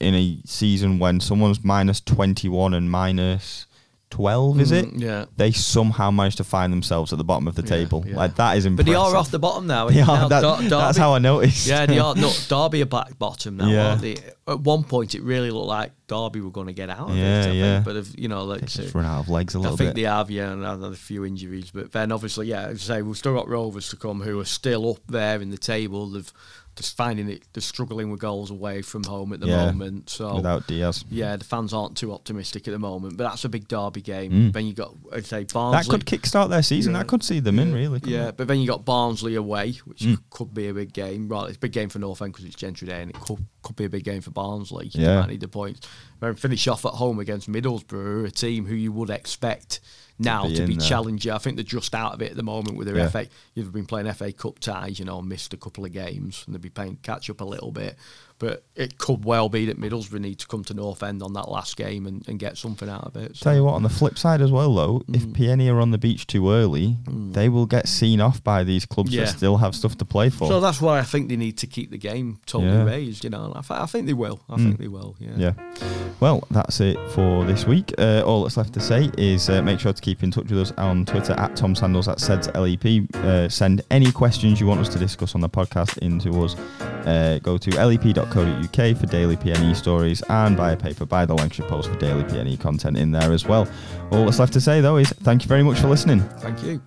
Speaker 1: in a season when someone's minus 21 and minus 12, is it?
Speaker 2: Mm, Yeah.
Speaker 1: They somehow managed to find themselves at the bottom of the
Speaker 2: Yeah,
Speaker 1: table.
Speaker 2: yeah.
Speaker 1: Like, that is impressive.
Speaker 2: But they are off the bottom now.
Speaker 1: They
Speaker 2: Now.
Speaker 1: That-
Speaker 2: Dar-
Speaker 1: that's how I noticed.
Speaker 2: Yeah, they are. [laughs] No, Derby are back bottom now.
Speaker 1: Yeah.
Speaker 2: they? At one point, it really looked like Derby were going to get out of
Speaker 1: Yeah,
Speaker 2: it.
Speaker 1: Yeah.
Speaker 2: But if, you know, like
Speaker 1: They just run out of legs a little bit.
Speaker 2: I think
Speaker 1: bit.
Speaker 2: they have, yeah, and had a few injuries. But then, obviously, yeah, as I say, we've still got Rovers to come who are still up there in the table. They've just finding it, they're struggling with goals away from home at the
Speaker 1: Yeah,
Speaker 2: moment. So
Speaker 1: Without Diaz.
Speaker 2: yeah, the fans aren't too optimistic at the moment. But that's a big Derby game.
Speaker 1: Mm.
Speaker 2: Then you got, I'd say, Barnsley.
Speaker 1: That could kickstart their season.
Speaker 2: Yeah.
Speaker 1: That could see them in, really.
Speaker 2: Yeah,
Speaker 1: it?
Speaker 2: but then you got Barnsley away, which
Speaker 1: Mm.
Speaker 2: could be a big game. Right, it's a big game for North End because it's Gentry Day, and it could, could be a big game for Barnsley.
Speaker 1: Yeah.
Speaker 2: They might need the points. Then finish off at home against Middlesbrough, a team who you would expect now
Speaker 1: be
Speaker 2: to be,
Speaker 1: in there.
Speaker 2: challenger. I think they're just out of it at the moment with their
Speaker 1: Yeah.
Speaker 2: FA. You've been playing FA Cup ties, you know, missed a couple of games, and they'll be playing catch up a little bit. But it could well be that Middlesbrough need to come to North End on that last game and, and get something out of it. So.
Speaker 1: Tell you what, on the flip side as well, though, if
Speaker 2: Mm.
Speaker 1: PNE are on the beach too early, they will get seen off by these clubs
Speaker 2: Yeah.
Speaker 1: that still have stuff to play for.
Speaker 2: So that's why I think they need to keep the game totally
Speaker 1: Yeah.
Speaker 2: raised. You know, I, th- I think they will. I
Speaker 1: Mm.
Speaker 2: think they will. Yeah.
Speaker 1: Yeah. Well, that's it for this week. Uh, all that's left to say is uh, make sure to keep in touch with us on Twitter at Tom Sandals at SEDS LEP. Uh, send any questions you want us to discuss on the podcast into us. Uh, go to lep.co.uk for daily PNE stories and buy a paper by the Lancashire Post for daily PNE content in there as well. All that's left to say though is thank you very much for listening.
Speaker 2: Thank you.